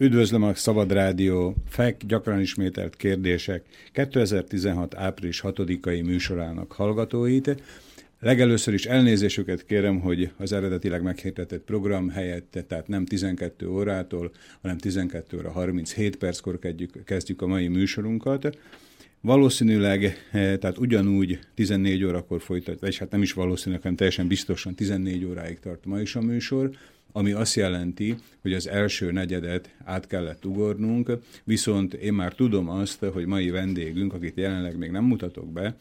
Üdvözlöm a Szabad Rádió FEK gyakran ismételt kérdések 2016. április 6-ai műsorának hallgatóit. Legelőször is elnézésüket kérem, hogy az eredetileg meghirdetett program helyett, tehát nem 12 órától, hanem 12 óra 37 perckor kezdjük, kezdjük a mai műsorunkat. Valószínűleg, eh, tehát ugyanúgy 14 órakor folytat, vagy hát nem is valószínűleg, hanem teljesen biztosan 14 óráig tart ma is a műsor, ami azt jelenti, hogy az első negyedet át kellett ugornunk, viszont én már tudom azt, hogy mai vendégünk, akit jelenleg még nem mutatok be,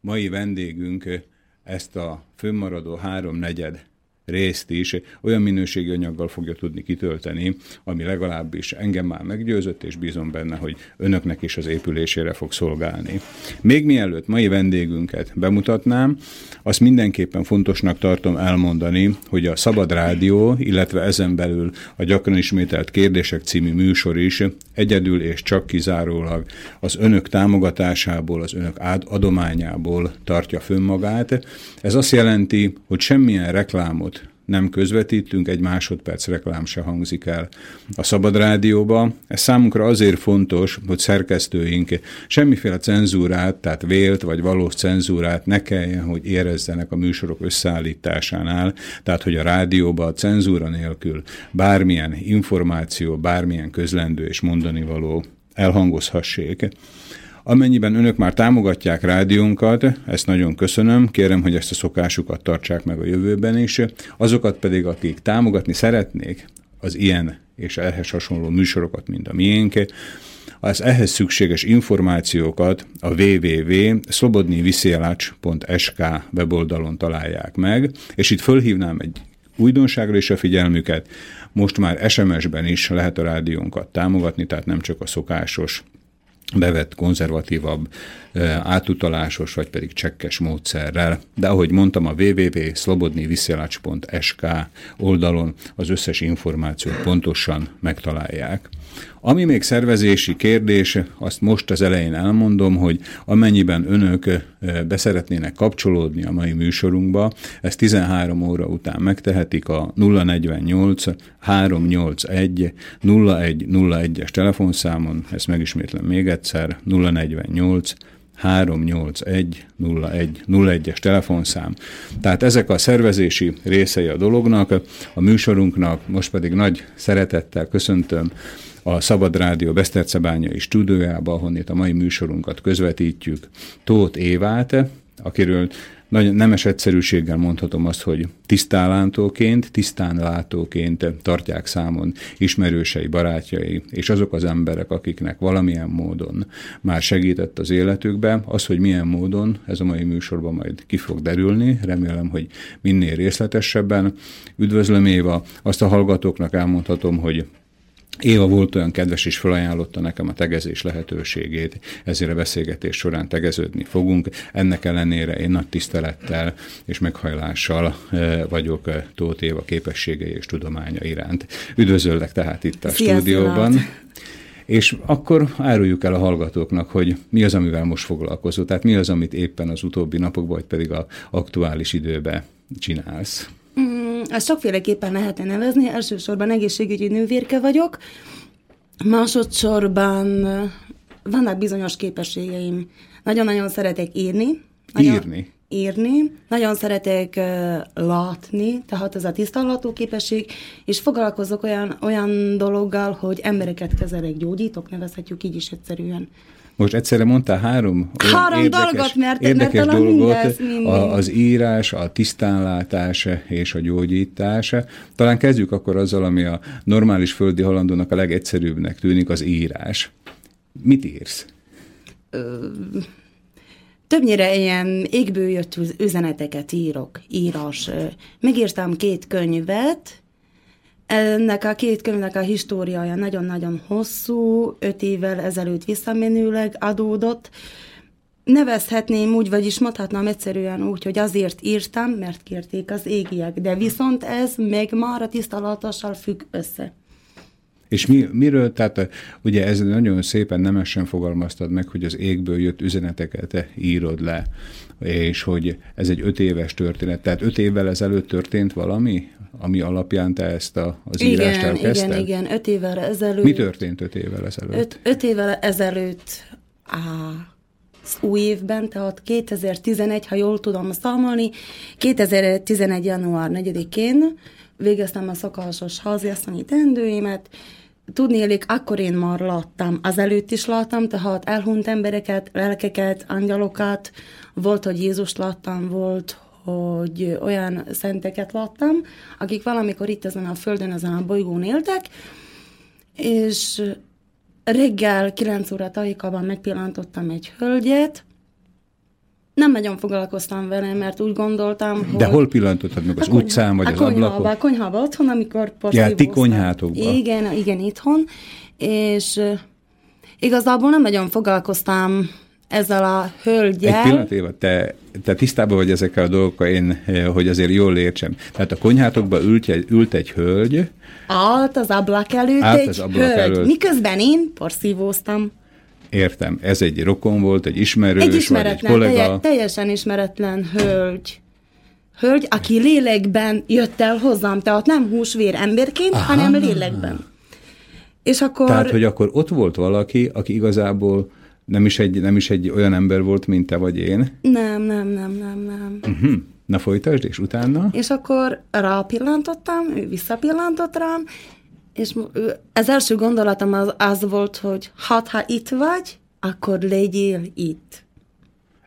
mai vendégünk ezt a fönnmaradó három negyed részt is olyan minőségi anyaggal fogja tudni kitölteni, ami legalábbis engem már meggyőzött, és bízom benne, hogy önöknek is az épülésére fog szolgálni. Még mielőtt mai vendégünket bemutatnám, azt mindenképpen fontosnak tartom elmondani, hogy a Szabad Rádió, illetve ezen belül a gyakran ismételt kérdések című műsor is egyedül és csak kizárólag az önök támogatásából, az önök adományából tartja fönn magát. Ez azt jelenti, hogy semmilyen reklámot nem közvetítünk, egy másodperc reklám se hangzik el a Szabad Rádióba. Ez számunkra azért fontos, hogy szerkesztőink semmiféle cenzúrát, tehát vélt vagy valós cenzúrát ne kelljen, hogy érezzenek a műsorok összeállításánál, tehát hogy a rádióba a cenzúra nélkül bármilyen információ, bármilyen közlendő és mondani való elhangozhassék. Amennyiben önök már támogatják rádiónkat, ezt nagyon köszönöm, kérem, hogy ezt a szokásukat tartsák meg a jövőben is. Azokat pedig, akik támogatni szeretnék az ilyen és ehhez hasonló műsorokat, mint a miénk, az ehhez szükséges információkat a www.szlobodniviszélács.sk weboldalon találják meg, és itt fölhívnám egy újdonságra is a figyelmüket. Most már SMS-ben is lehet a rádiónkat támogatni, tehát nem csak a szokásos bevett konzervatívabb, átutalásos vagy pedig csekkes módszerrel. De ahogy mondtam, a www.slobodniviszjelács.sk oldalon az összes információt pontosan megtalálják. Ami még szervezési kérdés, azt most az elején elmondom, hogy amennyiben önök beszeretnének kapcsolódni a mai műsorunkba, ezt 13 óra után megtehetik a 048 381 0101-es telefonszámon, ezt megismétlem még egyszer, 048 381 01 01-es telefonszám. Tehát ezek a szervezési részei a dolognak, a műsorunknak, most pedig nagy szeretettel köszöntöm a Szabad Rádió Besztercebányai stúdiójába, ahonnét a mai műsorunkat közvetítjük, Tóth Évát, akiről nagy nemes egyszerűséggel mondhatom azt, hogy tisztánlátóként, tisztán látóként tartják számon ismerősei, barátjai, és azok az emberek, akiknek valamilyen módon már segített az életükbe, az, hogy milyen módon, ez a mai műsorban majd ki fog derülni, remélem, hogy minél részletesebben. Üdvözlöm Éva, azt a hallgatóknak elmondhatom, hogy Éva volt olyan kedves, és felajánlotta nekem a tegezés lehetőségét, ezért a beszélgetés során tegeződni fogunk. Ennek ellenére én nagy tisztelettel és meghajlással eh, vagyok eh, Tóth Éva képességei és tudománya iránt. Üdvözöllek tehát itt a Szia, stúdióban. És akkor áruljuk el a hallgatóknak, hogy mi az, amivel most foglalkozol, tehát mi az, amit éppen az utóbbi napokban, vagy pedig a aktuális időben csinálsz. Ezt sokféleképpen lehetne nevezni. Elsősorban egészségügyi nővérke vagyok, másodszorban vannak bizonyos képességeim. Nagyon-nagyon szeretek írni. Nagyon írni? Írni. Nagyon szeretek uh, látni, tehát ez a tisztallató képesség, és foglalkozok olyan, olyan dologgal, hogy embereket kezelek, gyógyítok, nevezhetjük így is egyszerűen. Most egyszerre mondtál három Három érdekes, dolgot, mert, érdekes mert dolgot, mindez, a, az írás, a tisztánlátás és a gyógyítás. Talán kezdjük akkor azzal, ami a normális földi halandónak a legegyszerűbbnek tűnik, az írás. Mit írsz? Ö, többnyire ilyen égből jött üzeneteket írok, írás. Megírtam két könyvet, ennek a két könyvnek a históriája nagyon-nagyon hosszú, öt évvel ezelőtt visszamenőleg adódott. Nevezhetném úgy, vagyis mondhatnám egyszerűen úgy, hogy azért írtam, mert kérték az égiek, de viszont ez még már a tisztalatossal függ össze. És mi, miről, tehát ugye ez nagyon szépen nemesen fogalmaztad meg, hogy az égből jött üzeneteket írod le. és hogy ez egy öt éves történet. Tehát öt évvel ezelőtt történt valami, ami alapján te ezt a, az igen, írást elkezdted? Igen, igen, öt évvel ezelőtt. Mi történt öt évvel ezelőtt? Öt, öt évvel ezelőtt á, az új évben, tehát 2011, ha jól tudom számolni, 2011. január 4-én végeztem a szokásos háziasszonyi teendőimet, Tudnélik, akkor én már láttam, azelőtt is láttam, tehát elhunyt embereket, lelkeket, angyalokat, volt, hogy Jézust láttam, volt, hogy olyan szenteket láttam, akik valamikor itt ezen a földön, ezen a bolygón éltek, és reggel 9 óra tájékában megpillantottam egy hölgyet, nem nagyon foglalkoztam vele, mert úgy gondoltam, hogy... De hol pillantottad meg? Az konyha, utcán, vagy a az konyhába, ablakon? A konyhába otthon, amikor Ja, ti konyhátokban. Igen, igen, itthon. És igazából nem nagyon foglalkoztam ezzel a hölgyel. Egy pillanat, Éva, te, te tisztában vagy ezekkel a dolgokkal, én, hogy azért jól értsem. Tehát a konyhátokban ült egy, ült egy hölgy. Állt az ablak előtt állt egy az ablak hölgy. Előtt. Miközben én porszívóztam. Értem. Ez egy rokon volt, egy ismerős, egy ismeretlen, vagy egy kollega? Telje, teljesen ismeretlen hölgy. Hölgy, aki lélekben jött el hozzám, tehát nem húsvér emberként, Aha. hanem lélekben. És akkor... Tehát, hogy akkor ott volt valaki, aki igazából nem is, egy, nem is egy olyan ember volt, mint te vagy én? Nem, nem, nem, nem, nem. Uh-huh. Na folytasd, és utána? És akkor rápillantottam, ő visszapillantott rám, és az első gondolatom az, az volt, hogy hát, ha itt vagy, akkor legyél itt.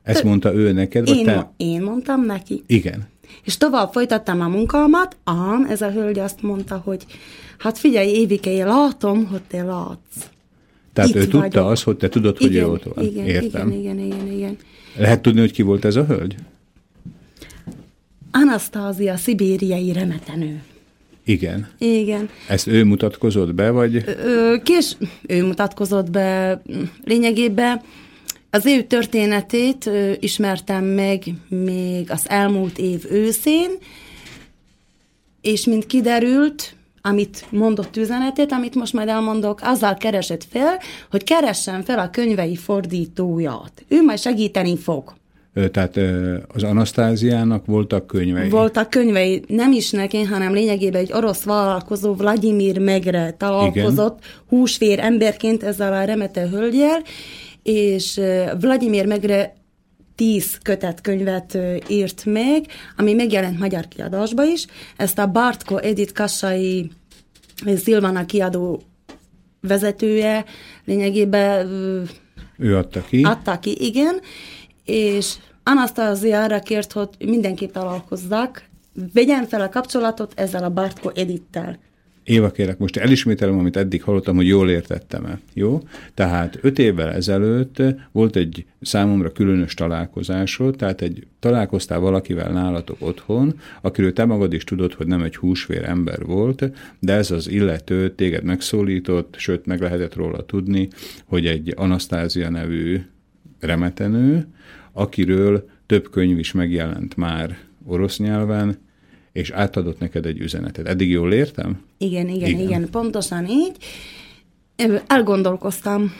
Ezt Te, mondta ő neked, vagy én, te? Én mondtam neki. Igen. És tovább folytattam a munkámat, ám ez a hölgy azt mondta, hogy hát figyelj, Évike, én látom, hogy te látsz. Tehát Itt ő tudta vagyok. azt, hogy te tudod, hogy igen, ő ott van. Igen, Értem. igen, igen, igen, igen. Lehet tudni, hogy ki volt ez a hölgy? Anasztázia, szibériai remetenő. Igen. Igen. Ezt ő mutatkozott be, vagy? Ö, kés, ő mutatkozott be lényegében. Az ő történetét ö, ismertem meg még az elmúlt év őszén, és mint kiderült, amit mondott üzenetét, amit most majd elmondok, azzal keresett fel, hogy keressen fel a könyvei fordítóját. Ő majd segíteni fog. Tehát az Anasztáziának voltak könyvei? Voltak könyvei, nem is neki, hanem lényegében egy orosz vállalkozó Vladimir Megre találkozott Igen. húsvér emberként ezzel a remete hölgyel, és Vladimir Megre tíz kötetkönyvet írt meg, ami megjelent magyar kiadásba is. Ezt a Bartko Edith Kassai Szilvana kiadó vezetője lényegében ő adta ki. Adta ki, igen, és Anasztázia arra kért, hogy mindenképp találkozzak, vegyen fel a kapcsolatot ezzel a Bartko Edittel. Éva, kérek, most elismételem, amit eddig hallottam, hogy jól értettem-e. Jó? Tehát öt évvel ezelőtt volt egy számomra különös találkozásod, tehát egy találkoztál valakivel nálatok otthon, akiről te magad is tudod, hogy nem egy húsvér ember volt, de ez az illető téged megszólított, sőt, meg lehetett róla tudni, hogy egy Anasztázia nevű remetenő, akiről több könyv is megjelent már orosz nyelven, és átadott neked egy üzenetet. Eddig jól értem? Igen, igen, igen, igen, pontosan így. Elgondolkoztam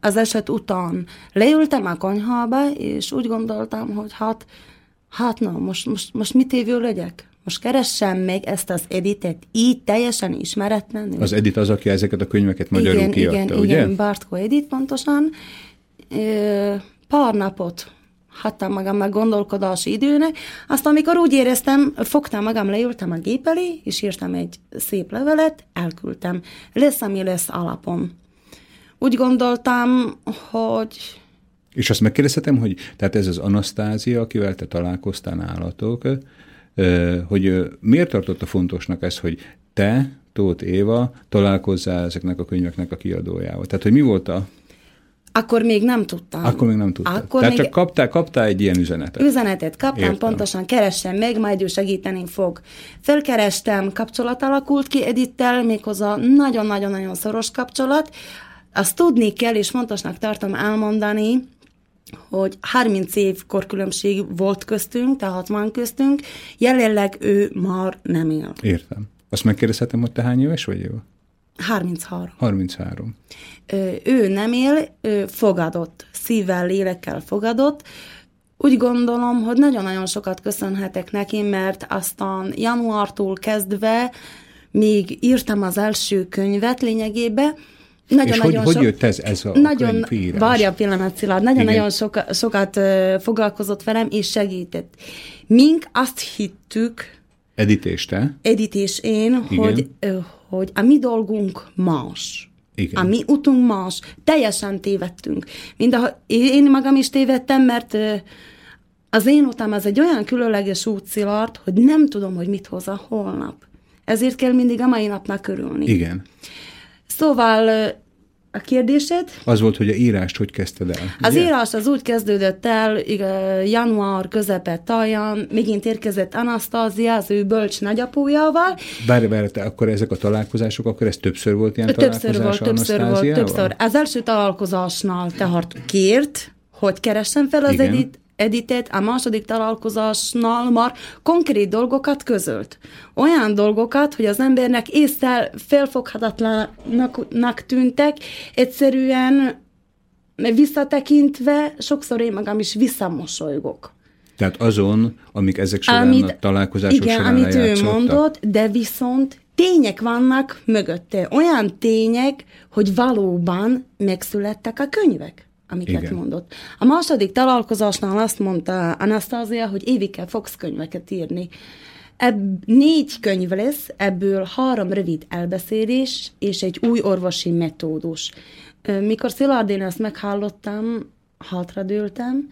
az eset után. Leültem a konyhába, és úgy gondoltam, hogy hát, hát na, most, most, most mit évő legyek? Most keressem meg ezt az editet, így teljesen ismeretlenül. Az edit az, aki ezeket a könyveket magyarul igen, kiadta, igen, ugye? Igen, Bartko Edit pontosan. Pár napot hattam magam meg gondolkodási időnek, azt amikor úgy éreztem, fogtam magam, leültem a gép elé, és írtam egy szép levelet, elküldtem. Lesz, ami lesz alapom. Úgy gondoltam, hogy... És azt megkérdezhetem, hogy tehát ez az Anasztázia, akivel te találkoztál nálatok, hogy miért tartotta fontosnak ez, hogy te, Tóth Éva, találkozzál ezeknek a könyveknek a kiadójával? Tehát, hogy mi volt a akkor még nem tudtam. Akkor még nem tudtam. Akkor Tehát még csak kaptál, kaptál egy ilyen üzenetet. Üzenetet kaptam, Értem. pontosan keressem meg, majd ő segíteni fog. Felkerestem, kapcsolat alakult ki Edittel, méghozzá nagyon-nagyon-nagyon szoros kapcsolat. Azt tudni kell, és fontosnak tartom elmondani, hogy 30 év korkülönbség volt köztünk, tehát van köztünk, jelenleg ő már nem él. Értem. Azt megkérdezhetem, hogy te hány éves vagy, Éva? 33. 33. Ő nem él, ő fogadott, szívvel, lélekkel fogadott. úgy gondolom, hogy nagyon-nagyon sokat köszönhetek neki, mert aztán januártól kezdve még írtam az első könyvet lényegében, nagyon, És nagyon hogy, sok, hogy jött ez, ez a nagyon, könyvírás? Várja pillanat, Szilárd. Nagyon-nagyon soka, sokat uh, foglalkozott velem, és segített. Mink azt hittük... Edités, te? Edités én, Igen. hogy, uh, hogy a mi dolgunk más. Igen. A mi utunk más. Teljesen tévedtünk. Mind a, én magam is tévedtem, mert az én utam az egy olyan különleges út, Szilárd, hogy nem tudom, hogy mit hoz a holnap. Ezért kell mindig a mai napnak körülni. Igen. Szóval a kérdésed? Az volt, hogy a írást hogy kezdted el? Az ugye? írás az úgy kezdődött el, január közepe taján, megint érkezett Anasztázia, az ő bölcs nagyapójával. Bár, bár te, akkor ezek a találkozások, akkor ez többször volt ilyen többször találkozás volt, többször volt, többször. Az első találkozásnál tehát kért, hogy keressen fel az edit, editet, a második találkozásnál már konkrét dolgokat közölt. Olyan dolgokat, hogy az embernek észre felfoghatatlanak tűntek, egyszerűen visszatekintve sokszor én magam is visszamosolygok. Tehát azon, amik ezek során amit, a találkozások igen, során amit ő mondott, de viszont tények vannak mögötte. Olyan tények, hogy valóban megszülettek a könyvek amiket Igen. mondott. A második találkozásnál azt mondta Anasztázia, hogy évikkel fogsz könyveket írni. Ebb, négy könyv lesz, ebből három rövid elbeszélés és egy új orvosi metódus. Mikor Szilárdén ezt meghallottam, hátradőltem,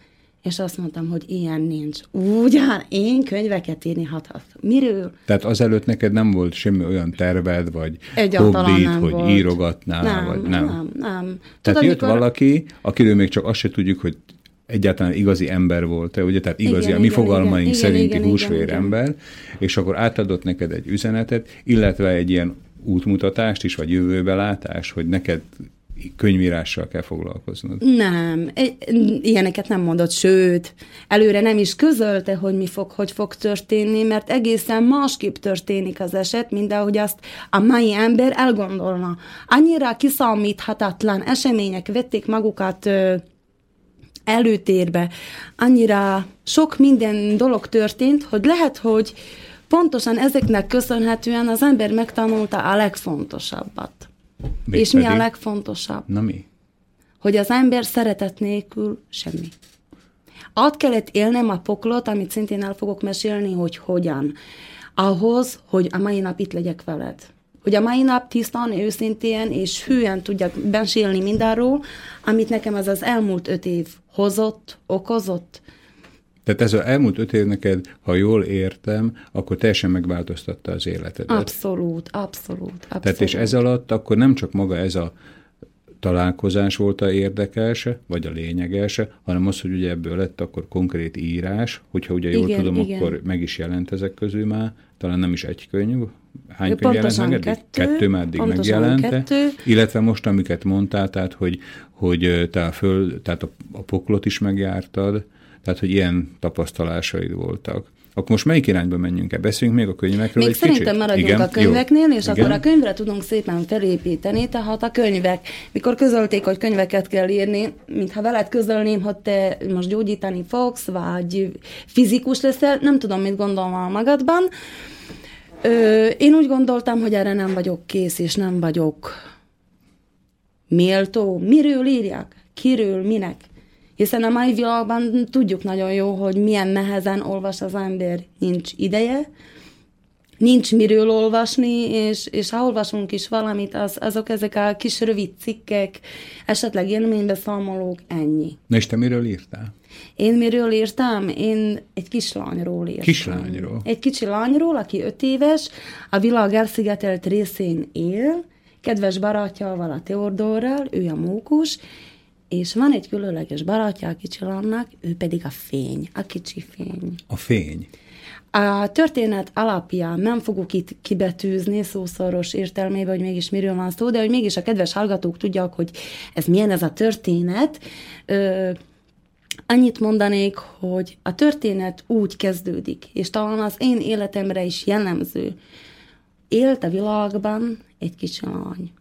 és azt mondtam, hogy ilyen nincs. Ugyan én könyveket írni hathat. Miről? Tehát azelőtt neked nem volt semmi olyan terved, vagy hobbit, hogy volt. írogatnál, nem, vagy nem? Nem, nem. Tehát Tudod, jött mikor... valaki, akiről még csak azt se tudjuk, hogy egyáltalán igazi ember volt-e, ugye, tehát igazi, igen, a mi igen, fogalmaink igen, szerinti igen, húsvér igen, ember, és akkor átadott neked egy üzenetet, illetve egy ilyen útmutatást is, vagy jövőbelátás, hogy neked könyvírással kell foglalkoznod. Nem, ilyeneket nem mondott, sőt, előre nem is közölte, hogy mi fog, hogy fog történni, mert egészen másképp történik az eset, mint ahogy azt a mai ember elgondolna. Annyira kiszámíthatatlan események vették magukat előtérbe, annyira sok minden dolog történt, hogy lehet, hogy pontosan ezeknek köszönhetően az ember megtanulta a legfontosabbat. Még és pedig? mi a legfontosabb? Na mi? Hogy az ember szeretet nélkül semmi. Át kellett élnem a poklot, amit szintén el fogok mesélni, hogy hogyan. Ahhoz, hogy a mai nap itt legyek veled. Hogy a mai nap tisztán, őszintén és hűen tudjak besélni mindarról, amit nekem az az elmúlt öt év hozott, okozott, tehát ez az elmúlt öt év neked, ha jól értem, akkor teljesen megváltoztatta az életedet. Abszolút, abszolút, abszolút. Tehát és ez alatt akkor nem csak maga ez a találkozás volt a érdekes, vagy a lényeges, hanem az, hogy ugye ebből lett akkor konkrét írás, hogyha ugye jól igen, tudom, igen. akkor meg is jelent ezek közül már, talán nem is egy könyv, hány könyv jelent meg eddig? Kettő, kettő már eddig megjelente. Kettő. Illetve most, amiket mondtál, tehát, hogy, hogy te a föld, tehát a, a poklot is megjártad, tehát, hogy ilyen tapasztalásaid voltak. Akkor most melyik irányba menjünk el? Beszéljünk még a könyvekről Még egy szerintem kicsit? maradjunk Igen? a könyveknél, és Igen? akkor a könyvre tudunk szépen felépíteni, tehát a könyvek. Mikor közölték, hogy könyveket kell írni, mintha veled közölném, hogy te most gyógyítani fogsz, vagy fizikus leszel, nem tudom, mit gondolom magadban. Ö, én úgy gondoltam, hogy erre nem vagyok kész, és nem vagyok méltó. Miről írjak? Kiről? Minek? Hiszen a mai világban tudjuk nagyon jó, hogy milyen nehezen olvas az ember, nincs ideje, nincs miről olvasni, és, és ha olvasunk is valamit, az, azok ezek a kis rövid cikkek, esetleg élménybeszámolók, ennyi. Na és te miről írtál? Én miről írtam? Én egy kislányról írtam. Kislányról? Egy kicsi lányról, aki öt éves, a világ elszigetelt részén él, kedves barátjával, a Teodorral, ő a mókus, és van egy különleges barátja a kicsilannak, ő pedig a fény, a kicsi fény. A fény. A történet alapján nem fogok itt kibetűzni szószoros értelmébe, hogy mégis miről van szó, de hogy mégis a kedves hallgatók tudják, hogy ez milyen ez a történet. Ö, annyit mondanék, hogy a történet úgy kezdődik, és talán az én életemre is jellemző. Élt a világban egy kicsi lány.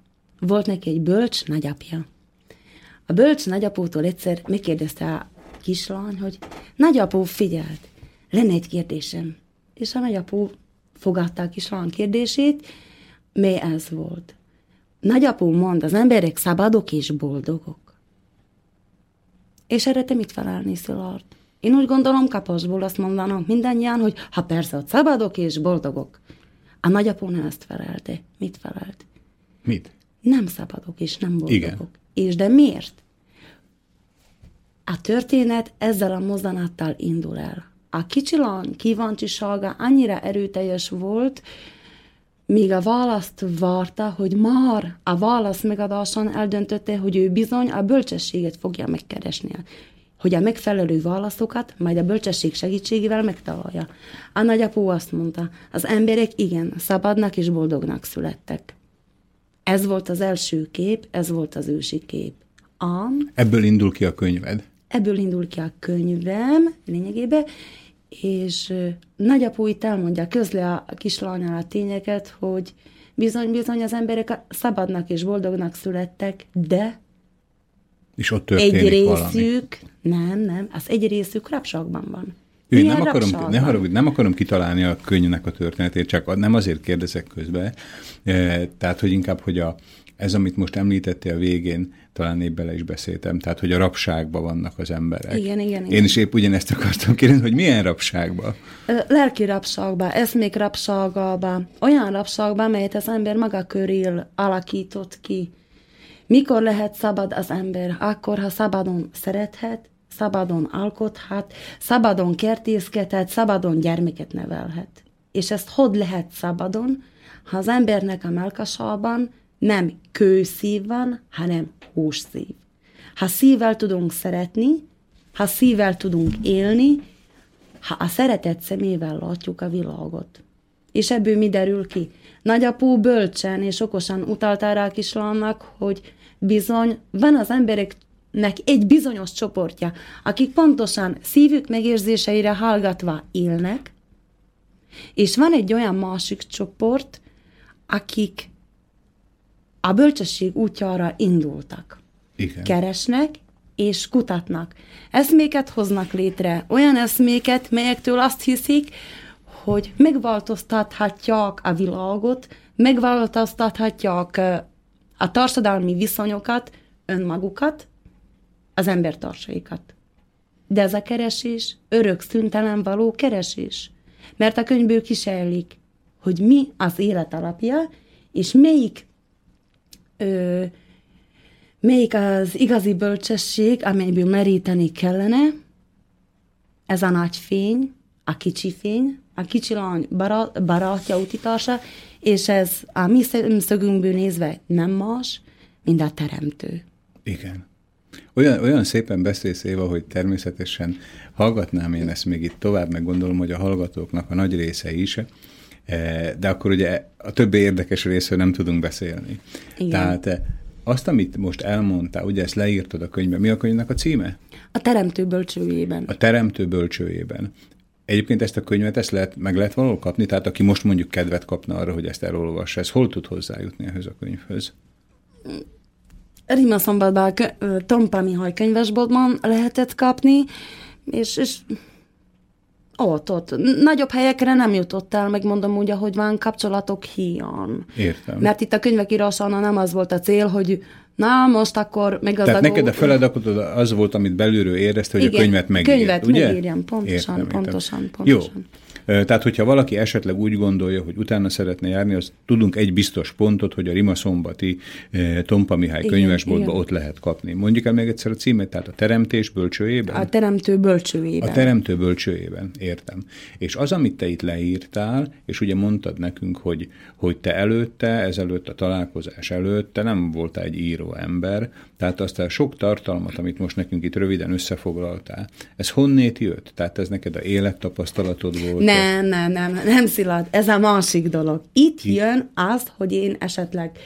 Volt neki egy bölcs nagyapja. A bölcs nagyapótól egyszer megkérdezte a kislány, hogy nagyapó figyelt, lenne egy kérdésem. És a nagyapó fogadta a kislány kérdését, mely ez volt. Nagyapó mond, az emberek szabadok és boldogok. És erre te mit felelni, Szilárd? Én úgy gondolom, kapasból azt mondanak mindannyian, hogy ha persze ott szabadok és boldogok. A nagyapó nem ezt felelte. Mit felelt? Mit? Nem szabadok és nem boldogok. Igen. És de miért? A történet ezzel a mozzanattal indul el. A kicsi lány kíváncsisága annyira erőteljes volt, míg a választ várta, hogy már a válasz megadáson eldöntötte, hogy ő bizony a bölcsességet fogja megkeresni hogy a megfelelő válaszokat majd a bölcsesség segítségével megtalálja. A nagyapó azt mondta, az emberek igen, szabadnak és boldognak születtek. Ez volt az első kép, ez volt az ősi kép. A, Ebből indul ki a könyved? ebből indul ki a könyvem lényegében, és ö, nagyapó itt elmondja, közli a kislányal a tényeket, hogy bizony-bizony az emberek szabadnak és boldognak születtek, de És ott egy történik valami. részük, nem, nem, az egy részük rapsakban van. Milyen nem, akarom, rabságban? ne haragudj, nem akarom kitalálni a könyvnek a történetét, csak nem azért kérdezek közbe, e, tehát, hogy inkább, hogy a, ez, amit most említettél a végén, talán én bele is beszéltem, tehát, hogy a rabságban vannak az emberek. Igen, igen, Én igen. is épp ugyanezt akartam kérdezni, hogy milyen rabságban? Lelki rabságba, eszmék rabságába, olyan rabságba, melyet az ember maga körül alakított ki. Mikor lehet szabad az ember? Akkor, ha szabadon szerethet, szabadon alkothat, szabadon kertészkedhet, szabadon gyermeket nevelhet. És ezt hogy lehet szabadon, ha az embernek a melkasában nem kőszív van, hanem hússzív. Ha szívvel tudunk szeretni, ha szívvel tudunk élni, ha a szeretet szemével látjuk a világot. És ebből mi derül ki? Nagyapó bölcsen és okosan utalta rá a kislánynak, hogy bizony van az embereknek egy bizonyos csoportja, akik pontosan szívük megérzéseire hallgatva élnek, és van egy olyan másik csoport, akik a bölcsesség útjára indultak Igen. keresnek és kutatnak. Eszméket hoznak létre, olyan eszméket, melyektől azt hiszik, hogy megváltoztathatják a világot, megváltoztathatják a társadalmi viszonyokat, önmagukat, az embertársaikat. De ez a keresés örök szüntelen való keresés. Mert a könyvből kisejlik, hogy mi az élet alapja, és melyik ö, melyik az igazi bölcsesség, amelyből meríteni kellene, ez a nagy fény, a kicsi fény, a kicsi lány barát, barátja, utitársa, és ez a mi szemszögünkből nézve nem más, mint a teremtő. Igen. Olyan, olyan szépen beszélsz, Éva, hogy természetesen hallgatnám én ezt még itt tovább, meg gondolom, hogy a hallgatóknak a nagy része is, eh, de akkor ugye a többi érdekes részről nem tudunk beszélni. Igen. Tehát eh, azt, amit most elmondtál, ugye ezt leírtad a könyvben, mi a könyvnek a címe? A teremtő bölcsőjében. A Teremtő bölcsőjében. Egyébként ezt a könyvet ezt lehet, meg lehet valahol kapni, tehát aki most mondjuk kedvet kapna arra, hogy ezt elolvassa, ez hol tud hozzájutni ehhez a könyvhöz? Rima szombatban a Tompa Mihály könyvesboltban lehetett kapni, és, és ott, ott. Nagyobb helyekre nem jutott el, megmondom úgy, ahogy van, kapcsolatok hiány. Értem. Mert itt a könyvek írásánál nem az volt a cél, hogy na, most akkor Tehát meggazdagodunk. neked a feladatod az volt, amit belülről érezte, hogy Igen, a könyvet megír, könyvet ugye? megírjam, pontosan, pontosan, Jó. pontosan. Ö, Tehát, hogyha valaki esetleg úgy gondolja, hogy utána szeretne járni, az tudunk egy biztos pontot, hogy a Rima Szombati Tompa Mihály Igen, könyvesboltba igen. ott lehet kapni. Mondjuk el még egyszer a címet, tehát a Teremtés bölcsőjében? A teremtő bölcsőjében. A teremtő bölcsőjében, értem. És az, amit te itt leírtál, és ugye mondtad nekünk, hogy, hogy te előtte, ezelőtt a találkozás előtt, te nem voltál egy író ember, tehát azt a sok tartalmat, amit most nekünk itt röviden összefoglaltál, ez honnét jött? Tehát ez neked a élettapasztalatod volt? Nem, nem, nem, nem Szilárd, ez a másik dolog. Itt jön az, hogy én esetleg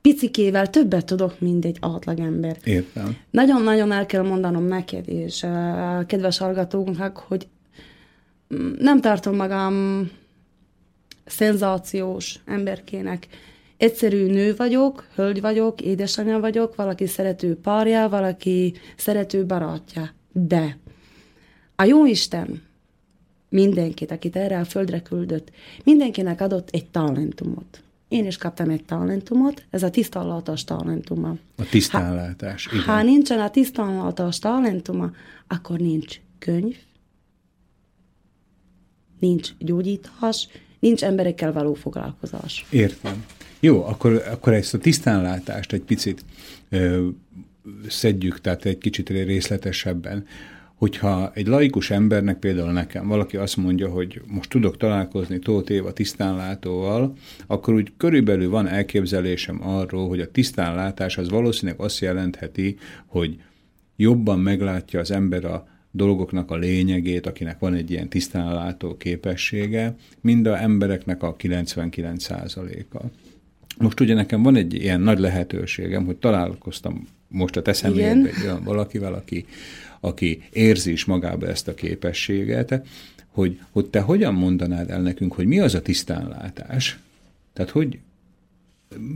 picikével többet tudok, mint egy átlagember. Értem. Nagyon-nagyon el kell mondanom neked és a kedves hallgatóknak, hogy mm, nem tartom magam szenzációs emberkének. Egyszerű nő vagyok, hölgy vagyok, édesanyja vagyok, valaki szerető párja, valaki szerető barátja. De A jó Isten mindenkit, akit erre a földre küldött, mindenkinek adott egy talentumot. Én is kaptam egy talentumot, ez a tisztallatos talentuma. A tisztánlátás, ha, igen. Ha nincsen a tisztallatos talentuma, akkor nincs könyv, nincs gyógyítás, nincs emberekkel való foglalkozás. Értem. Jó, akkor, akkor ezt a tisztánlátást egy picit ö, szedjük, tehát egy kicsit részletesebben hogyha egy laikus embernek, például nekem, valaki azt mondja, hogy most tudok találkozni Tóth Éva tisztánlátóval, akkor úgy körülbelül van elképzelésem arról, hogy a tisztánlátás az valószínűleg azt jelentheti, hogy jobban meglátja az ember a dolgoknak a lényegét, akinek van egy ilyen tisztánlátó képessége, mind a embereknek a 99%-a. Most ugye nekem van egy ilyen nagy lehetőségem, hogy találkoztam most a teszembe egy olyan valakivel, aki aki érzi is magába ezt a képességet, hogy, hogy te hogyan mondanád el nekünk, hogy mi az a tisztánlátás? Tehát hogy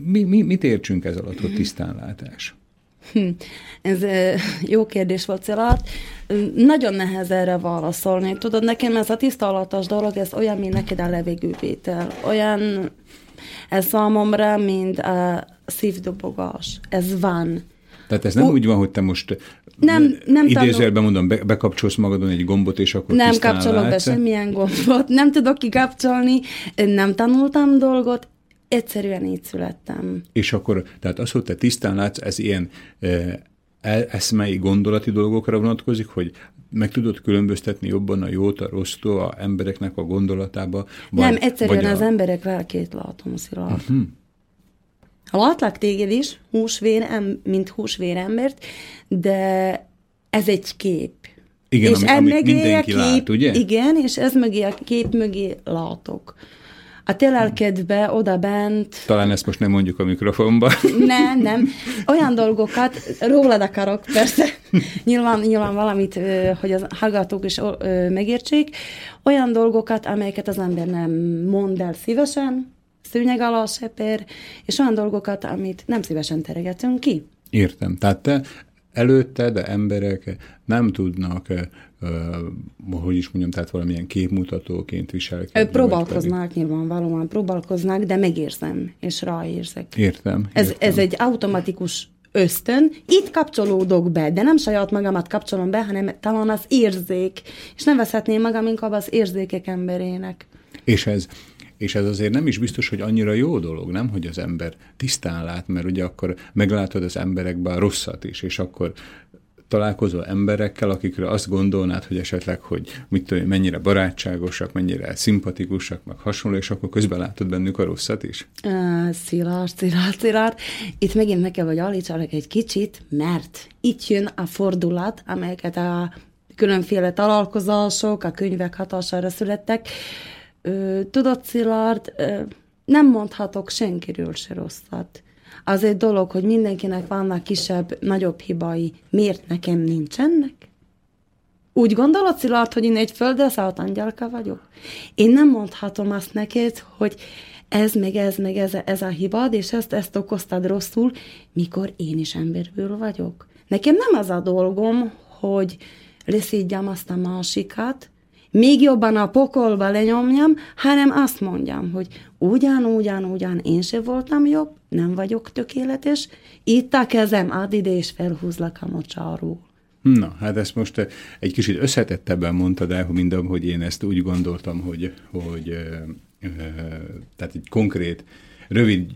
mi, mi, mit értsünk ez alatt, hogy tisztánlátás? Hm, ez jó kérdés volt, Szilárd. Nagyon nehez erre válaszolni. Tudod, nekem ez a tisztalatos dolog, ez olyan, mint neked a levegővétel. Olyan, ez számomra, mint a szívdobogás. Ez van. Tehát ez nem U- úgy van, hogy te most nem, nem idézőjelben mondom, be, bekapcsolsz magadon egy gombot, és akkor Nem kapcsolok be semmilyen gombot, nem tudok kikapcsolni, nem tanultam dolgot, egyszerűen így születtem. És akkor, tehát az, hogy te tisztán látsz, ez ilyen e, eszmei gondolati dolgokra vonatkozik, hogy meg tudod különböztetni jobban a jót, a rossztól, a embereknek a gondolatába? Vagy, nem, egyszerűen vagy az a... emberek lelkét látom, Szilárd. Uh-huh. Látlak téged is, húsvér, mint húsvérembert, de ez egy kép. Igen, és ami, amit mindenki a kép, lát, ugye? Igen, és ez mögé a kép mögé látok. A te lelkedbe oda bent... Talán ezt most nem mondjuk a mikrofonba. Nem, nem. Olyan dolgokat, rólad akarok persze, nyilván, nyilván valamit, hogy az hallgatók is megértsék, olyan dolgokat, amelyeket az ember nem mond el szívesen, szőnyeg alá seper, és olyan dolgokat, amit nem szívesen teregetünk ki. Értem. Tehát te előtte, de emberek nem tudnak, hogy is mondjam, tehát valamilyen képmutatóként viselkedni. Próbálkoznak nyilvánvalóan, próbálkoznak, de megérzem, és ráérzek. Értem. Ez, értem. ez egy automatikus ösztön, itt kapcsolódok be, de nem saját magamat kapcsolom be, hanem talán az érzék, és nem veszhetném magam inkább az érzékek emberének. És ez és ez azért nem is biztos, hogy annyira jó dolog, nem, hogy az ember tisztán lát, mert ugye akkor meglátod az emberekben a rosszat is, és akkor találkozol emberekkel, akikre azt gondolnád, hogy esetleg, hogy mit tudom, mennyire barátságosak, mennyire szimpatikusak, meg hasonló, és akkor közben látod bennük a rosszat is? Uh, szilárd, szilárd, szilárd. Itt megint meg kell, hogy alítsalak egy kicsit, mert itt jön a fordulat, amelyeket a különféle találkozások, a könyvek hatására születtek, tudod, Szilárd, nem mondhatok senkiről se rosszat. Az egy dolog, hogy mindenkinek vannak kisebb, nagyobb hibai. Miért nekem nincsenek? Úgy gondolod, Szilárd, hogy én egy földre szállt angyalka vagyok? Én nem mondhatom azt neked, hogy ez, meg ez, meg ez, ez a hibad, és ezt, ezt okoztad rosszul, mikor én is emberből vagyok. Nekem nem az a dolgom, hogy leszígyam azt a másikat, még jobban a pokolba lenyomjam, hanem azt mondjam, hogy ugyan, ugyan, ugyan, én se voltam jobb, nem vagyok tökéletes, itt a kezem, add ide és felhúzlak a mocsáról. Na, hát ezt most egy kicsit összetettebben mondtad el, mint hogy én ezt úgy gondoltam, hogy, hogy ö, ö, tehát egy konkrét, rövid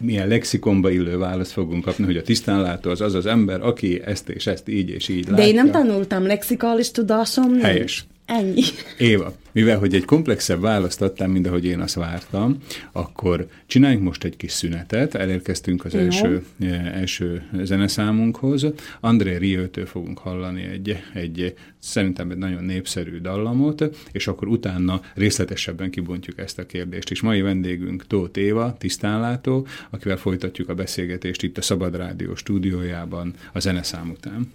milyen lexikonba illő választ fogunk kapni, hogy a tisztánlátó az az az ember, aki ezt és ezt így és így De látja. én nem tanultam lexikális tudásom. Helyes. Ennyi. Éva, mivel hogy egy komplexebb választ adtam, mint ahogy én azt vártam, akkor csináljunk most egy kis szünetet, elérkeztünk az első, eh, első zeneszámunkhoz. André Riőtől fogunk hallani egy, egy szerintem egy nagyon népszerű dallamot, és akkor utána részletesebben kibontjuk ezt a kérdést. És mai vendégünk Tóth Éva, tisztánlátó, akivel folytatjuk a beszélgetést itt a Szabad Rádió stúdiójában a zeneszám után.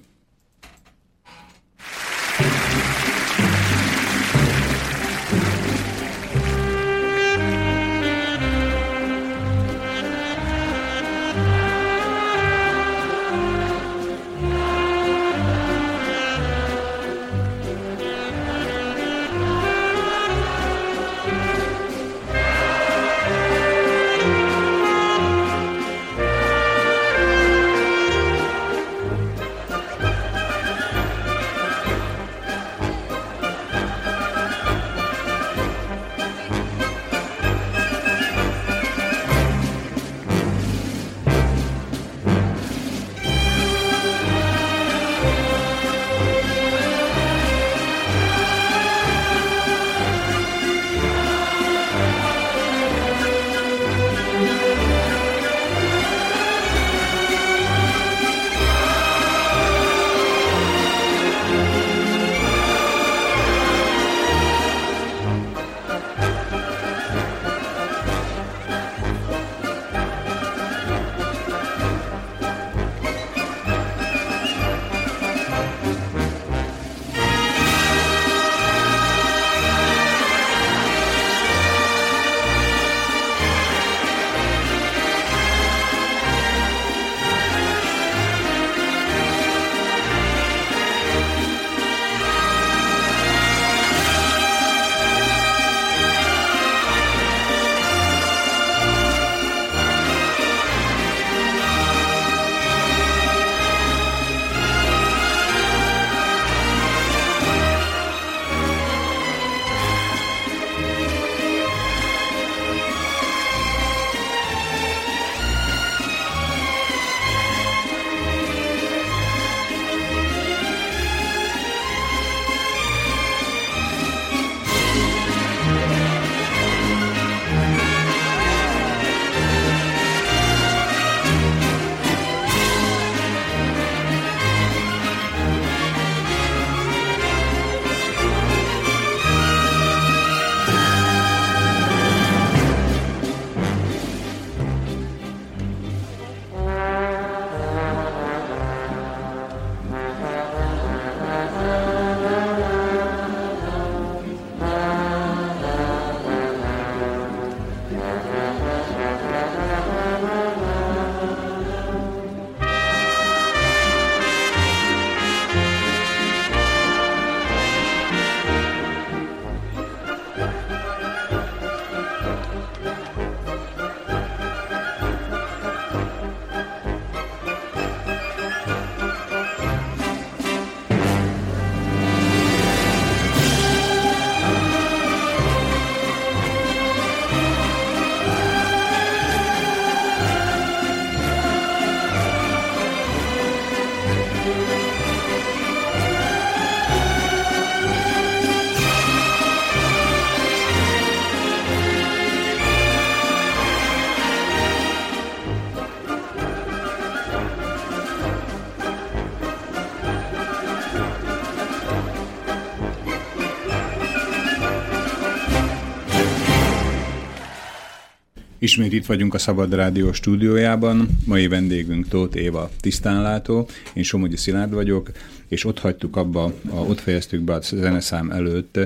Ismét itt vagyunk a Szabad Rádió stúdiójában. Mai vendégünk Tóth Éva tisztánlátó, én Somogyi Szilárd vagyok, és ott hagytuk abba, a, ott fejeztük be a zeneszám előtt,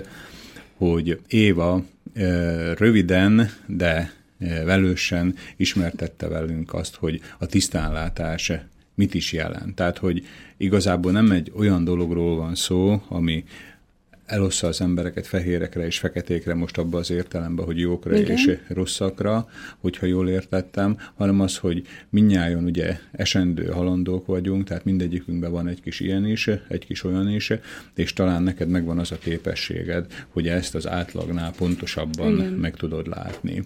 hogy Éva e, röviden, de e, velősen ismertette velünk azt, hogy a tisztánlátás mit is jelent. Tehát, hogy igazából nem egy olyan dologról van szó, ami elossza az embereket fehérekre és feketékre, most abban az értelemben, hogy jókra Igen. és rosszakra, hogyha jól értettem, hanem az, hogy minnyáján ugye esendő halandók vagyunk, tehát mindegyikünkben van egy kis ilyen is, egy kis olyan is, és talán neked megvan az a képességed, hogy ezt az átlagnál pontosabban Igen. meg tudod látni.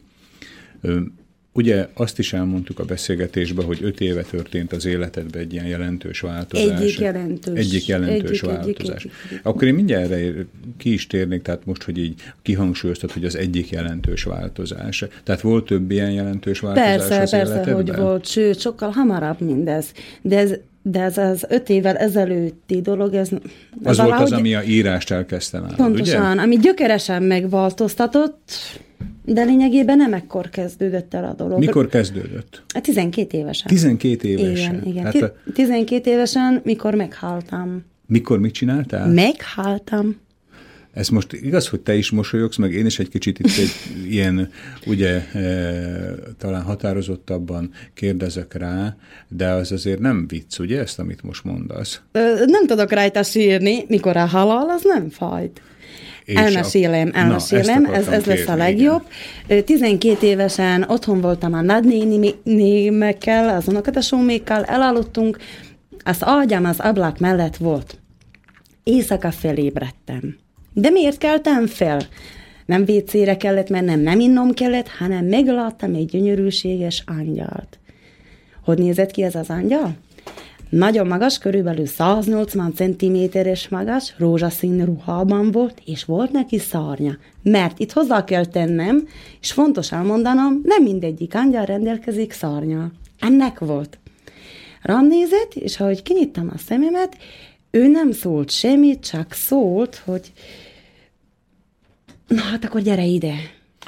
Ugye azt is elmondtuk a beszélgetésben, hogy öt éve történt az életedben egy ilyen jelentős változás. Egyik jelentős. Egyik jelentős egyik, változás. Egyik, egyik. Akkor én mindjárt erre ki is térnék, tehát most, hogy így kihangsúlyoztad, hogy az egyik jelentős változás. Tehát volt több ilyen jelentős változás Persze, az persze, életedben? hogy volt, sőt, sokkal hamarabb mindez. De ez de ez az öt évvel ezelőtti dolog, ez... Az volt az, ami a írást elkezdte nálad, Pontosan, ugye? ami gyökeresen megváltoztatott, de lényegében nem ekkor kezdődött el a dolog. Mikor kezdődött? A 12 évesen. 12 évesen. Igen, igen. Hát a... 12 évesen, mikor meghaltam. Mikor mit csináltál? Meghaltam. Ez most igaz, hogy te is mosolyogsz, meg én is egy kicsit itt egy ilyen, ugye, e, talán határozottabban kérdezek rá, de az azért nem vicc, ugye, ezt, amit most mondasz? Ö, nem tudok rajta sírni, mikor a halál, az nem fajt. Elmesélem, elmesélem, Na, ez, ez lesz a legjobb. Igen. 12 évesen otthon voltam a nagynémekkel, az unokatesómékkal, elállottunk, az ágyam az ablak mellett volt. Éjszaka felébredtem. De miért keltem fel? Nem vécére kellett mennem, nem innom kellett, hanem megláttam egy gyönyörűséges angyalt. Hogy nézett ki ez az angyal? Nagyon magas, körülbelül 180 cm-es magas, rózsaszín ruhában volt, és volt neki szárnya. Mert itt hozzá kell tennem, és fontos elmondanom, nem mindegyik angyal rendelkezik szárnya. Ennek volt. Rám nézett, és ahogy kinyittam a szememet, ő nem szólt semmit, csak szólt, hogy na hát akkor gyere ide.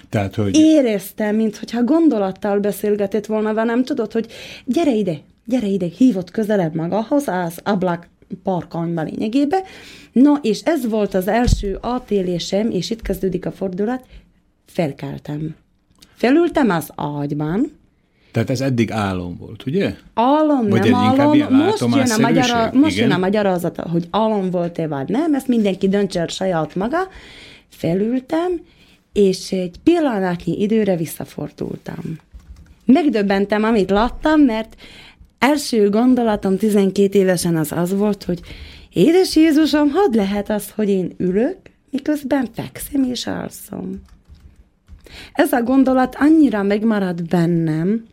Tehát, hogy... Éreztem, mintha gondolattal beszélgetett volna velem, tudod, hogy gyere ide, gyere ide, hívott közelebb magához, az ablak parkanyba lényegébe. No, és ez volt az első átélésem, és itt kezdődik a fordulat, felkeltem. Felültem az ágyban, tehát ez eddig álom volt, ugye? Álom, vagy nem álom. Most jön, a magyara, most jön a magyarázata, hogy álom volt-e vagy nem, ezt mindenki döntse saját maga. Felültem, és egy pillanatnyi időre visszafordultam. Megdöbbentem, amit láttam, mert első gondolatom 12 évesen az az volt, hogy édes Jézusom, hadd lehet az, hogy én ülök, miközben fekszem és alszom. Ez a gondolat annyira megmaradt bennem,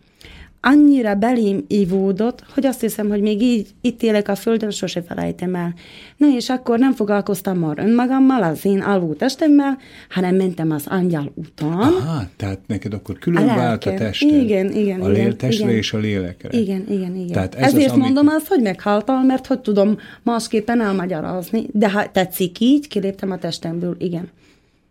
annyira belém ivódott, hogy azt hiszem, hogy még így itt élek a földön, sose felejtem el. Na és akkor nem foglalkoztam már önmagammal, az én alvó testemmel, hanem mentem az angyal után. Aha, tehát neked akkor külön a vált a tested. Igen, igen. A lél, testre igen. és a lélekre. Igen, igen, igen. Tehát ez Ezért az, mondom amit... azt, hogy meghaltam, mert hogy tudom másképpen elmagyarázni. De ha tetszik így, kiléptem a testemből, igen.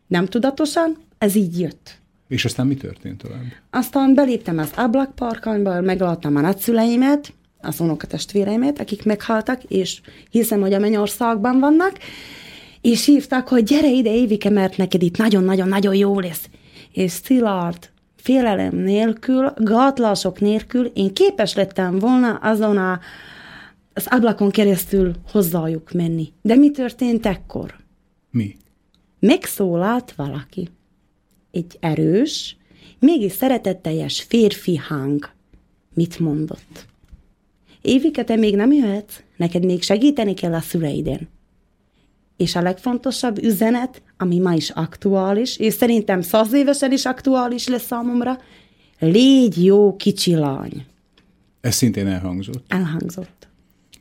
Nem tudatosan, ez így jött. És aztán mi történt tovább? Aztán beléptem az ablakparkanyba, megláttam a nagyszüleimet, az unokatestvéreimet, akik meghaltak, és hiszem, hogy a mennyországban vannak, és hívtak, hogy gyere ide, Évike, mert neked itt nagyon-nagyon-nagyon jó lesz. És Szilárd, félelem nélkül, gátlások nélkül én képes lettem volna azon a, az ablakon keresztül hozzájuk menni. De mi történt ekkor? Mi? Megszólalt valaki egy erős, mégis szeretetteljes férfi hang. Mit mondott? Évike, te még nem jöhetsz? Neked még segíteni kell a szüleiden. És a legfontosabb üzenet, ami ma is aktuális, és szerintem száz évesen is aktuális lesz számomra, légy jó kicsi lány. Ez szintén elhangzott. Elhangzott.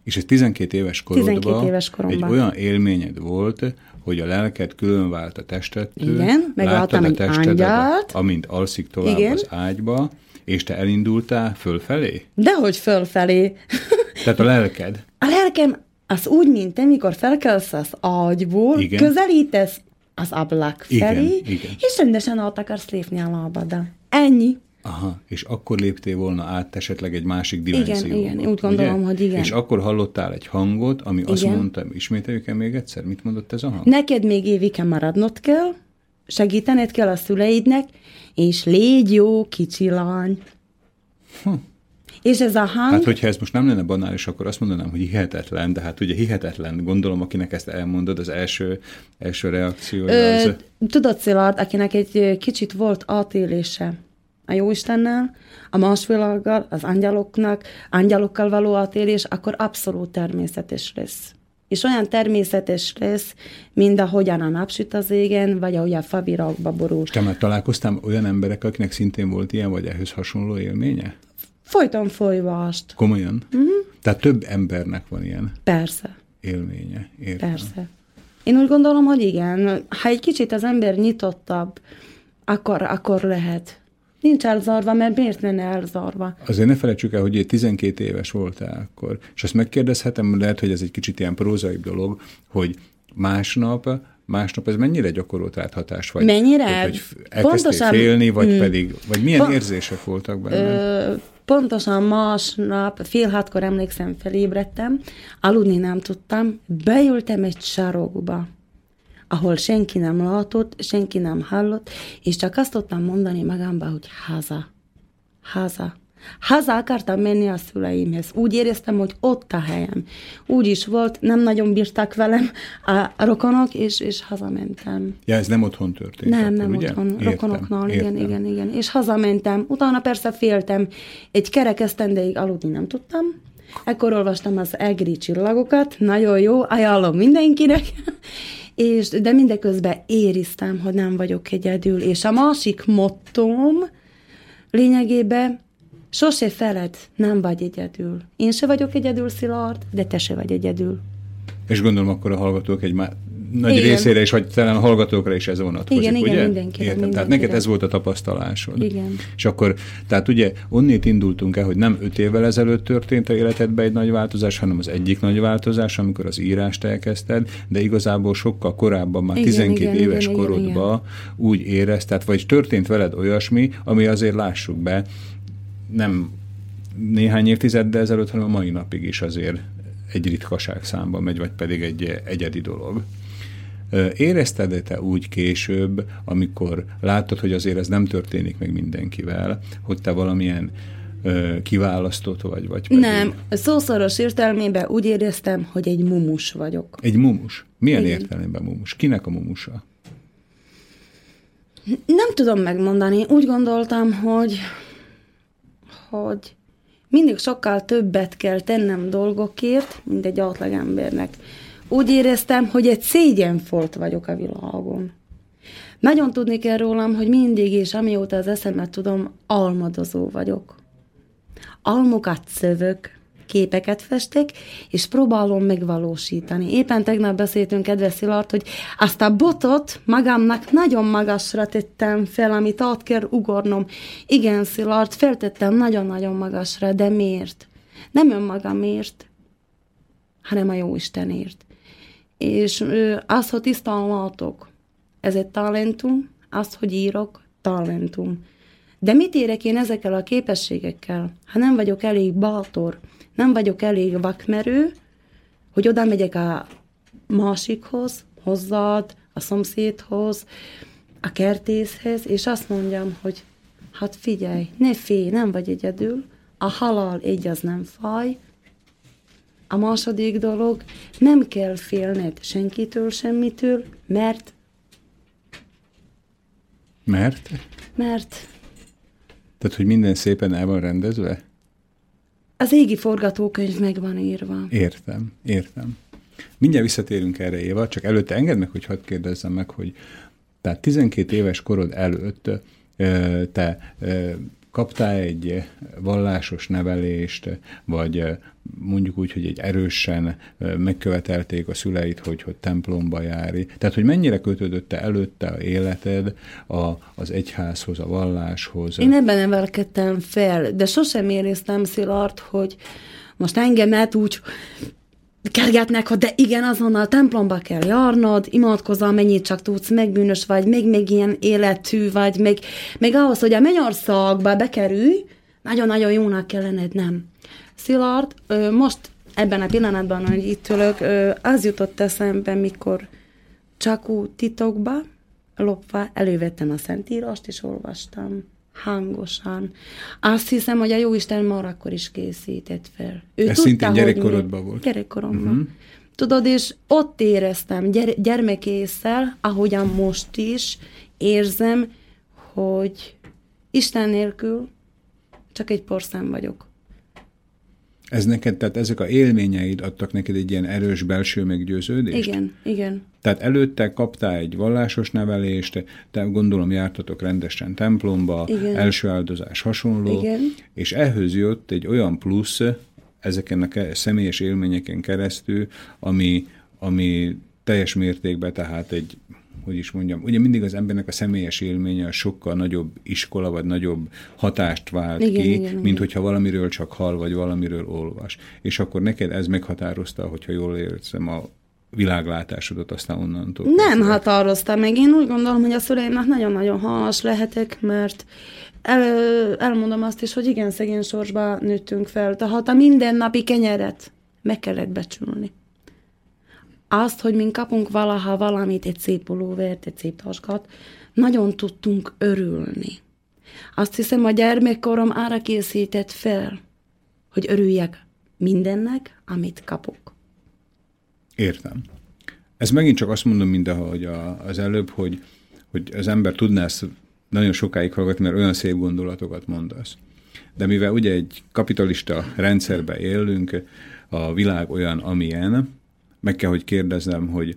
És ez 12 éves korodban 12 éves koromban. egy olyan élményed volt, hogy a lelked külön vált a testettől. Igen, megláttam egy angyalt. Amint alszik tovább Igen. az ágyba, és te elindultál fölfelé? Dehogy fölfelé. Tehát a lelked? A lelkem az úgy, mint te, mikor felkelsz az ágyból, igen. közelítesz az ablak felé, igen, igen. és rendesen át akarsz lépni a lábaddal. Ennyi. Aha, és akkor léptél volna át esetleg egy másik dimenzióba. Igen, igen, úgy gondolom, ugye? hogy igen. És akkor hallottál egy hangot, ami igen. azt mondta, ismételjük el még egyszer, mit mondott ez a hang? Neked még évike maradnod kell, segítened kell a szüleidnek, és légy jó kicsi lány. Hm. És ez a hang... Hát, hogyha ez most nem lenne banális, akkor azt mondanám, hogy hihetetlen, de hát ugye hihetetlen, gondolom, akinek ezt elmondod, az első, első reakciója az... Ö, tudod, Szilárd, akinek egy kicsit volt átélése a Jóistennel, a más világgal, az angyaloknak, angyalokkal való átélés, akkor abszolút természetes lesz. És olyan természetes lesz, mint ahogyan a napsüt az égen, vagy ahogy a favirágba borul. Te már találkoztam olyan emberek, akinek szintén volt ilyen, vagy ehhez hasonló élménye? Folyton folyvást. Komolyan? Mhm. Uh-huh. Tehát több embernek van ilyen Persze, élménye. Értem. persze. Én úgy gondolom, hogy igen. Ha egy kicsit az ember nyitottabb, akkor, akkor lehet. Nincs elzarva, mert miért lenne elzarva? Azért ne felejtsük el, hogy én 12 éves voltál akkor, és azt megkérdezhetem, lehet, hogy ez egy kicsit ilyen prózaibb dolog, hogy másnap, másnap ez mennyire gyakorolt rád hatást? Vagy, Mennyire? Hogy, hogy Pontosan- félni, vagy Mm. pedig, vagy milyen Pon- érzések voltak benne? Ö, pontosan másnap, fél hatkor emlékszem, felébredtem, aludni nem tudtam, beültem egy sarokba, ahol senki nem látott, senki nem hallott, és csak azt tudtam mondani magamba, hogy haza, haza. Haza akartam menni a szüleimhez. Úgy éreztem, hogy ott a helyem. Úgy is volt, nem nagyon bírtak velem a, rokonok, és, és hazamentem. Ja, ez nem otthon történt. Nem, akkor, nem ugye? otthon, Értem, rokonoknál, igen, értem. igen, igen. És hazamentem. Utána persze féltem. Egy kerek esztendeig aludni nem tudtam. Ekkor olvastam az egri csillagokat, nagyon jó, ajánlom mindenkinek. És, de mindeközben ériztem, hogy nem vagyok egyedül. És a másik mottóm lényegében sose feled, nem vagy egyedül. Én se vagyok egyedül, Szilárd, de te se vagy egyedül. És gondolom akkor a hallgatók egy nagy Igen. részére is, vagy talán a hallgatókra is ez vonatkozik, Igen, igen, ugye? mindenkire, Értem. Tehát mindenkire. neked ez volt a tapasztalásod. Igen. És akkor, tehát ugye onnét indultunk el, hogy nem öt évvel ezelőtt történt a életedben egy nagy változás, hanem az egyik nagy változás, amikor az írást elkezdted, de igazából sokkal korábban, már Igen, 12 igen, éves igen, igen, korodban úgy érezted, vagy történt veled olyasmi, ami azért lássuk be, nem néhány évtizeddel ezelőtt, hanem a mai napig is azért egy ritkaság számba megy, vagy pedig egy egyedi dolog. Ö, Érezted te úgy később, amikor láttad, hogy azért ez nem történik meg mindenkivel, hogy te valamilyen kiválasztott vagy, vagy pedig Nem, szószoros értelmében úgy éreztem, hogy egy mumus vagyok. egy mumus? Milyen Igen. értelemben mumus? Kinek a mumusa? Nem tudom megmondani. Úgy gondoltam, hogy, hogy mindig sokkal többet kell tennem dolgokért, mint egy átlagembernek. Úgy éreztem, hogy egy szégyenfolt vagyok a világon. Nagyon tudni kell rólam, hogy mindig és amióta az eszemet tudom, almadozó vagyok. Almokat szövök, képeket festek, és próbálom megvalósítani. Éppen tegnap beszéltünk, kedves Szilárd, hogy azt a botot magamnak nagyon magasra tettem fel, amit át kell ugornom. Igen, Szilárd, feltettem nagyon-nagyon magasra, de miért? Nem önmagamért, hanem a Jóistenért. És az, hogy tisztán látok, ez egy talentum, az, hogy írok, talentum. De mit érek én ezekkel a képességekkel, ha nem vagyok elég bátor, nem vagyok elég vakmerő, hogy oda megyek a másikhoz, hozzád, a szomszédhoz, a kertészhez, és azt mondjam, hogy hát figyelj, ne félj, nem vagy egyedül, a halál egy az nem faj, a második dolog, nem kell félned senkitől, semmitől, mert, Mert? mert Tehát, hogy minden szépen el van rendezve? az égi forgatókönyv meg van írva. Értem, értem. Mindjárt visszatérünk erre, Éva, csak előtte engedd meg, hogy hadd kérdezzem meg, hogy tehát 12 éves korod előtt te kaptál egy vallásos nevelést, vagy ö, mondjuk úgy, hogy egy erősen ö, megkövetelték a szüleit, hogy, hogy templomba járj. Tehát, hogy mennyire kötődött te előtte a életed a, az egyházhoz, a valláshoz? Én ebben nevelkedtem fel, de sosem éreztem Szilárd, hogy most engemet úgy kergetnek, hogy de igen, azonnal templomba kell járnod, imádkozzal, mennyit csak tudsz, megbűnös vagy, még, még ilyen életű vagy, még, még ahhoz, hogy a mennyországba bekerülj, nagyon-nagyon jónak kell lenned, nem. Szilárd, most ebben a pillanatban, hogy itt ülök, az jutott eszembe, mikor csak úgy titokba, lopva elővettem a Szentírást, és olvastam hangosan. Azt hiszem, hogy a Jóisten már akkor is készített fel. Ő Ez tudta, szintén gyerekkorodban volt. Gyerekkoromban. Uh-huh. Tudod, és ott éreztem gyere, gyermekészsel, ahogyan most is érzem, hogy Isten nélkül csak egy porszem vagyok. Ez neked, tehát ezek a élményeid adtak neked egy ilyen erős belső meggyőződést? Igen, igen. Tehát előtte kaptál egy vallásos nevelést, te gondolom jártatok rendesen templomba, igen. első áldozás hasonló, igen. és ehhez jött egy olyan plusz ezeken a személyes élményeken keresztül, ami, ami teljes mértékben tehát egy hogy is mondjam, ugye mindig az embernek a személyes élménye a sokkal nagyobb iskola, vagy nagyobb hatást vált igen, ki, igen, mint igen. hogyha valamiről csak hall, vagy valamiről olvas. És akkor neked ez meghatározta, hogyha jól érzem a világlátásodat aztán onnantól. Nem határozta meg. Én úgy gondolom, hogy a szüleimnek nagyon-nagyon hálás lehetek, mert el, elmondom azt is, hogy igen, szegény sorsba nőttünk fel. Tehát a mindennapi kenyeret meg kellett becsülni azt, hogy mi kapunk valaha valamit, egy szép pulóvert, egy szép taskat, nagyon tudtunk örülni. Azt hiszem, a gyermekkorom arra készített fel, hogy örüljek mindennek, amit kapok. Értem. Ez megint csak azt mondom, mint ahogy az előbb, hogy, hogy az ember tudná ezt nagyon sokáig hallgatni, mert olyan szép gondolatokat mondasz. De mivel ugye egy kapitalista rendszerbe élünk, a világ olyan, amilyen, meg kell, hogy kérdezem, hogy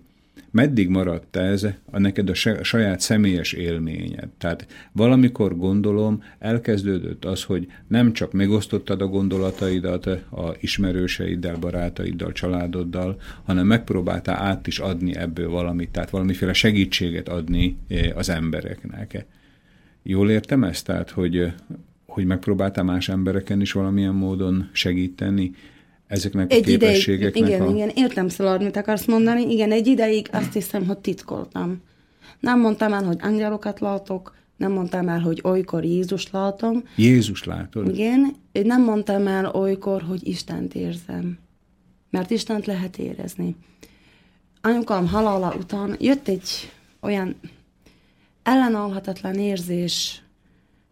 meddig maradt ez a neked a saját személyes élményed? Tehát valamikor gondolom elkezdődött az, hogy nem csak megosztottad a gondolataidat a ismerőseiddel, barátaiddal, családoddal, hanem megpróbáltál át is adni ebből valamit, tehát valamiféle segítséget adni eh, az embereknek. Jól értem ezt? Tehát, hogy, hogy megpróbáltál más embereken is valamilyen módon segíteni? Ezeknek egy a képességeknek ideig, igen, a... igen, értem Szilard, mit akarsz mondani. Igen, egy ideig azt hiszem, hogy titkoltam. Nem mondtam el, hogy angelokat látok, nem mondtam el, hogy olykor Jézus látom. Jézus látod? Igen, nem mondtam el olykor, hogy Istent érzem. Mert Istent lehet érezni. Anyukám halála után jött egy olyan ellenállhatatlan érzés,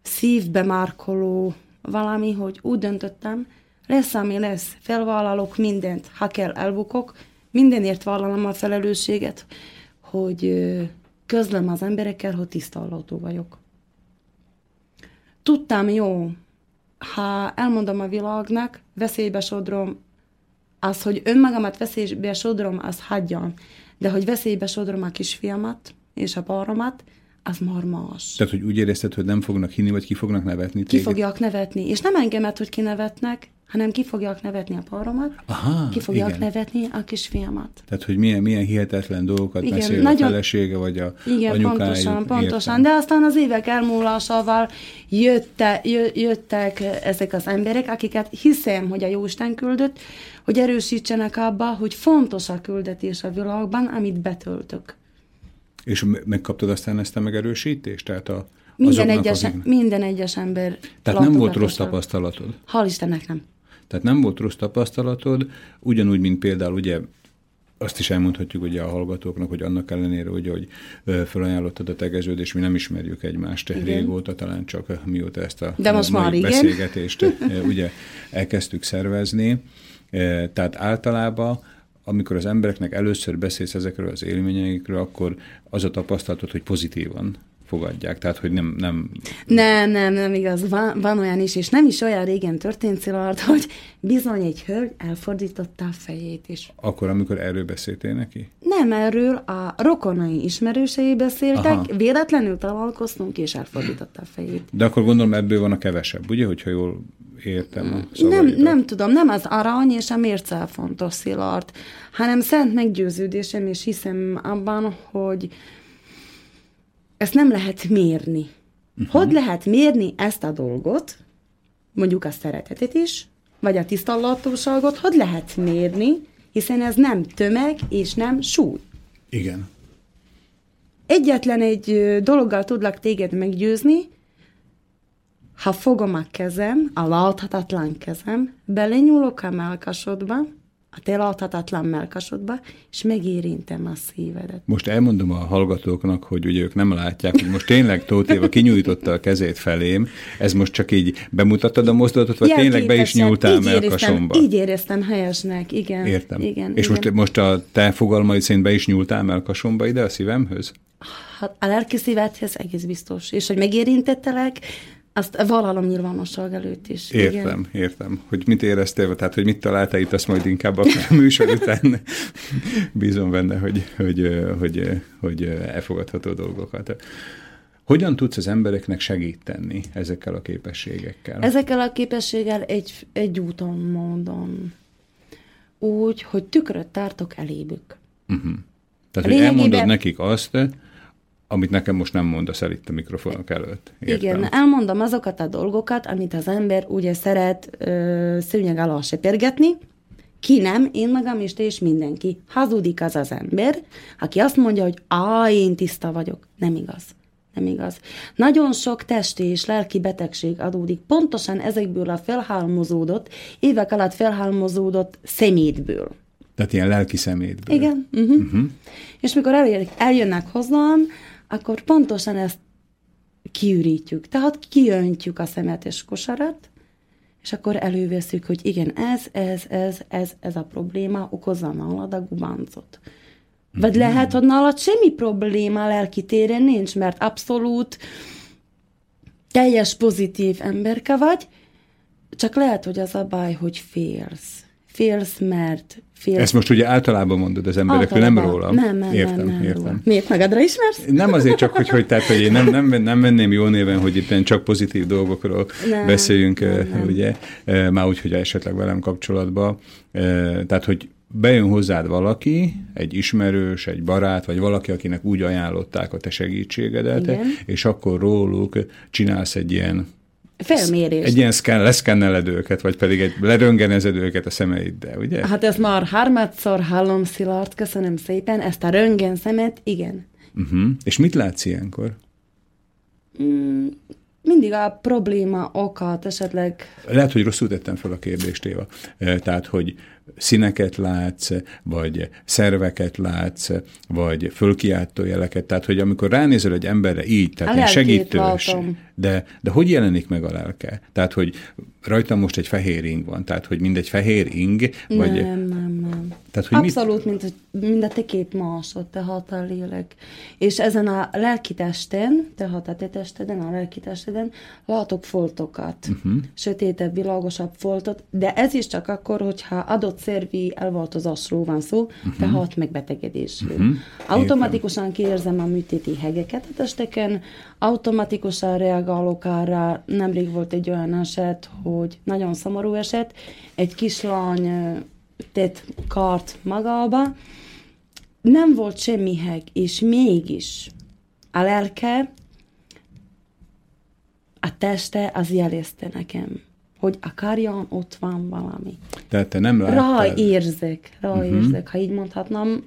szívbe márkoló valami, hogy úgy döntöttem, lesz, ami lesz, felvállalok mindent, ha kell, elbukok, mindenért vállalom a felelősséget, hogy közlöm az emberekkel, hogy tisztallható vagyok. Tudtam jó, ha elmondom a világnak, veszélybe sodrom, az, hogy önmagamat veszélybe sodrom, az hagyjam. De hogy veszélybe sodrom a kisfiamat és a páromat, az már más. Tehát, hogy úgy érezted, hogy nem fognak hinni, vagy ki fognak nevetni téged? Ki fogják nevetni. És nem engemet, hogy kinevetnek, hanem ki fogják nevetni a paromat, Aha, ki fogják igen. nevetni a kisfiamat. Tehát, hogy milyen, milyen hihetetlen dolgokat igen, mesél nagyon, a felesége, vagy a Igen, anyukájuk. pontosan, pontosan. Értem. De aztán az évek elmúlásával jötte, jöttek ezek az emberek, akiket hiszem, hogy a Jóisten küldött, hogy erősítsenek abba, hogy fontos a küldetés a világban, amit betöltök. És megkaptad aztán ezt a megerősítést? Tehát a, minden egyes, akik... minden egyes ember Tehát nem volt rossz tapasztalatod? Hál' Istennek nem. Tehát nem volt rossz tapasztalatod, ugyanúgy, mint például ugye azt is elmondhatjuk ugye a hallgatóknak, hogy annak ellenére, ugye, hogy felajánlottad a tegeződést, mi nem ismerjük egymást igen. régóta, talán csak mióta ezt a De most már beszélgetést ugye elkezdtük szervezni. Tehát általában amikor az embereknek először beszélsz ezekről az élményeikről, akkor az a tapasztalatod, hogy pozitívan fogadják, tehát hogy nem... Nem, nem, nem, nem igaz, van, van olyan is, és nem is olyan régen történt Szilard, hogy bizony egy hölgy elfordította a fejét is. Akkor, amikor erről beszéltél neki? Nem erről, a rokonai ismerősei beszéltek, Aha. véletlenül találkoztunk, és elfordította a fejét. De akkor gondolom ebből van a kevesebb, ugye, hogyha jól értem a Nem, nem tudom, nem az arany és a mérce fontos Szilard, hanem szent meggyőződésem, és hiszem abban, hogy ezt nem lehet mérni. Uh-huh. Hogy lehet mérni ezt a dolgot, mondjuk a szeretetet is, vagy a tisztallatóságot, hogy lehet mérni, Hiszen ez nem tömeg és nem súly. Igen. Egyetlen egy dologgal tudlak téged meggyőzni, ha fogom a kezem, a láthatatlan kezem, belenyúlok a melkasodba, a te láthatatlan melkasodba, és megérintem a szívedet. Most elmondom a hallgatóknak, hogy ugye ők nem látják, hogy most tényleg Tóth Éva kinyújtotta a kezét felém, ez most csak így bemutattad a mozdulatot, vagy tényleg be is nyúltál így melkasomba? Így éreztem helyesnek, igen. Értem. Igen, és igen. Most, most a te fogalmaid szerint be is nyúltál melkasomba ide a szívemhöz? Hát a lelki szívedhez egész biztos. És hogy megérintettelek, azt vállalom nyilvánosság előtt is. Értem, igen. értem. Hogy mit éreztél, tehát hogy mit találtál itt, azt majd inkább a műsor után bízom benne, hogy, hogy, hogy, hogy elfogadható dolgokat. Hogyan tudsz az embereknek segíteni ezekkel a képességekkel? Ezekkel a képességgel egy, egy úton, módon. Úgy, hogy tükröt tartok elébük. Uh-huh. Tehát, hogy elmondod nekik azt, amit nekem most nem mondasz el itt a mikrofonok előtt. Értem. Igen, elmondom azokat a dolgokat, amit az ember ugye szeret ö, szőnyeg alá sepérgetni, ki nem, én magam is, és mindenki. Hazudik az az ember, aki azt mondja, hogy á, én tiszta vagyok. Nem igaz. Nem igaz. Nagyon sok testi és lelki betegség adódik pontosan ezekből a felhalmozódott, évek alatt felhalmozódott szemétből. Tehát ilyen lelki szemétből. Igen. Uh-huh. Uh-huh. És mikor eljönnek hozzám, akkor pontosan ezt kiürítjük. Tehát kiöntjük a szemetes kosarat, és akkor előveszük, hogy igen, ez, ez, ez, ez, ez a probléma okozza nálad a gubancot. Vagy mm-hmm. lehet, hogy nálad semmi probléma lelki téren nincs, mert abszolút teljes pozitív emberke vagy, csak lehet, hogy az a baj, hogy félsz. Félsz, mert Fél... Ezt most ugye általában mondod az emberekről, nem rólam. Nem, nem, értem, nem, nem értem. Róla. Miért magadra ismersz? Nem azért csak, hogy, hogy, tehát, hogy én nem, nem, nem venném jó néven, hogy itt csak pozitív dolgokról nem, beszéljünk, nem, nem. ugye, már úgy, hogy esetleg velem kapcsolatban. Tehát, hogy bejön hozzád valaki, egy ismerős, egy barát, vagy valaki, akinek úgy ajánlották a te segítségedet, Igen. és akkor róluk csinálsz egy ilyen Felmérés. Egy ilyen szken, leszkenneled őket, vagy pedig egy leröngenezed őket a szemeiddel, ugye? Hát ez már harmadszor hallom, Szilárd, köszönöm szépen, ezt a röngen szemet, igen. Uh-huh. És mit látsz ilyenkor? Mm, mindig a probléma okat esetleg... Lehet, hogy rosszul tettem fel a kérdést, Éva. Tehát, hogy színeket látsz, vagy szerveket látsz, vagy fölkiáltó jeleket. Tehát, hogy amikor ránézel egy emberre így, tehát a segítős, de, de hogy jelenik meg a lelke? Tehát, hogy rajtam most egy fehér ing van, tehát, hogy mindegy fehér ing, vagy... Nem, nem, nem. Tehát, hogy Abszolút, mit... mint mind a te két másod, tehát a lélek. És ezen a lelki testen, tehát a te testeden, a lelki testeden látok foltokat. Uh-huh. Sötétebb, világosabb foltot, de ez is csak akkor, hogyha adott szervi elváltozásról van szó, uh-huh. tehát megbetegedésről. Uh-huh. Automatikusan kiérzem a műtéti hegeket a testeken, automatikusan reagálok arra. Nemrég volt egy olyan eset, hogy nagyon szomorú eset, egy kislány tett kart magába, nem volt semmi heg, és mégis a lelke, a teste az jelezte nekem, hogy a ott van valami. Tehát te nem láttad? Ráérzek, ráérzek, uh-huh. ha így mondhatnám.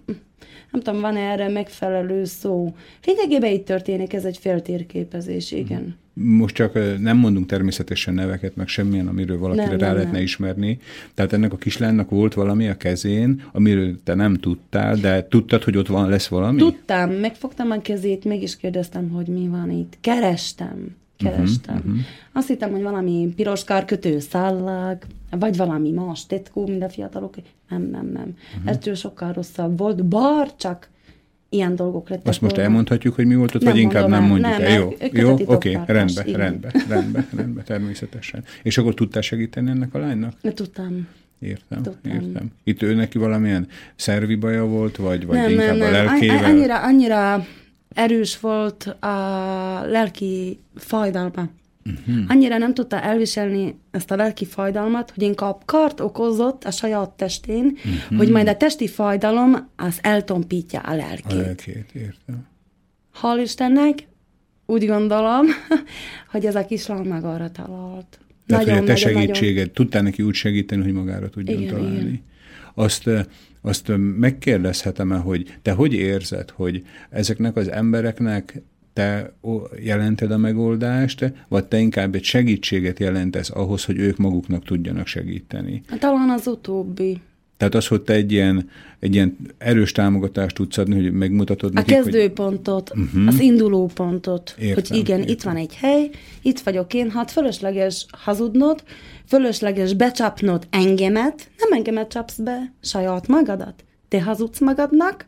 Nem tudom, van -e erre megfelelő szó. Lényegében itt történik, ez egy feltérképezés, igen. Uh-huh. Most csak nem mondunk természetesen neveket, meg semmilyen, amiről valakire nem, rá nem, lehetne nem. ismerni. Tehát ennek a kislánynak volt valami a kezén, amiről te nem tudtál, de tudtad, hogy ott van, lesz valami? Tudtam, megfogtam a kezét, meg is kérdeztem, hogy mi van itt. Kerestem, kerestem. Uh-huh, uh-huh. Azt hittem, hogy valami piros kárkötő szállag, vagy valami más tetkó, mint a fiatalok. Nem, nem, nem. Uh-huh. Ettől sokkal rosszabb volt, bár csak ilyen dolgok lettek Azt most volna. elmondhatjuk, hogy mi volt ott, nem vagy inkább nem mondjuk nem, el? Jó, jó oké, okay, rendben, rendben, rendben, rendben, természetesen. És akkor tudtál segíteni ennek a lánynak? Tudtam. Értem, Tudtam. értem. Itt ő neki valamilyen szervi baja volt, vagy, vagy nem, inkább nem, a lelkével? Annyira, annyira erős volt a lelki fajdalma. Uh-huh. Annyira nem tudta elviselni ezt a lelki fajdalmat, hogy inkább kart okozott a saját testén, uh-huh. hogy majd a testi fajdalom az eltompítja a lelkét. A lelkét, értem. Hál' Istennek, úgy gondolom, hogy ez a kislány meg arra talált. Tehát, nagyon, hogy a te segítséged, nagyon... tudtál neki úgy segíteni, hogy magára tudjon igen, találni. Igen. azt, azt megkérdezhetem-e, hogy te hogy érzed, hogy ezeknek az embereknek te jelented a megoldást, vagy te inkább egy segítséget jelentesz ahhoz, hogy ők maguknak tudjanak segíteni? Talán az utóbbi. Tehát az, hogy te egy ilyen, egy ilyen erős támogatást tudsz adni, hogy megmutatod nekik, A kezdőpontot, hogy... uh-huh. az induló pontot, értem, hogy igen, értem. itt van egy hely, itt vagyok én, hát fölösleges hazudnod, fölösleges becsapnod engemet, nem engemet csapsz be, saját magadat. Te hazudsz magadnak,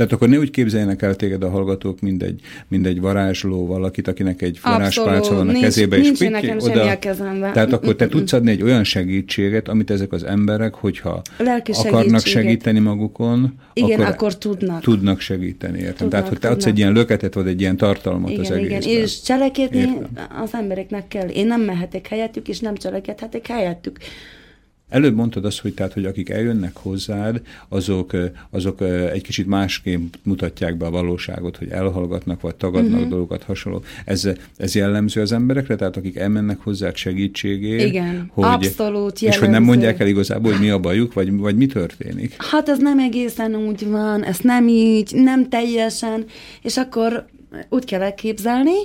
tehát akkor ne úgy képzeljenek el téged a hallgatók, mint egy, mint egy varázsló valakit, akinek egy varázspálca van a nincs, kezébe, nincs és pitty, nekem oda. A kezembe. Tehát akkor te tudsz adni egy olyan segítséget, amit ezek az emberek, hogyha Lelki akarnak segíteni magukon, igen, akkor, akkor tudnak. Tudnak segíteni, értem. Tudnak, Tehát, hogy te adsz egy ilyen löketet, vagy egy ilyen tartalmat igen, az egészben. Igen, és cselekedni az embereknek kell. Én nem mehetek helyettük, és nem cselekedhetek helyettük. Előbb mondtad azt, hogy, tehát, hogy akik eljönnek hozzád, azok, azok egy kicsit másként mutatják be a valóságot, hogy elhallgatnak, vagy tagadnak uh-huh. dolgokat, hasonló. Ez, ez jellemző az emberekre, tehát akik elmennek hozzá segítségért. Igen, hogy, abszolút jellemző. És hogy nem mondják el igazából, hogy mi a bajuk, vagy, vagy mi történik. Hát ez nem egészen úgy van, ez nem így, nem teljesen, és akkor úgy kell elképzelni,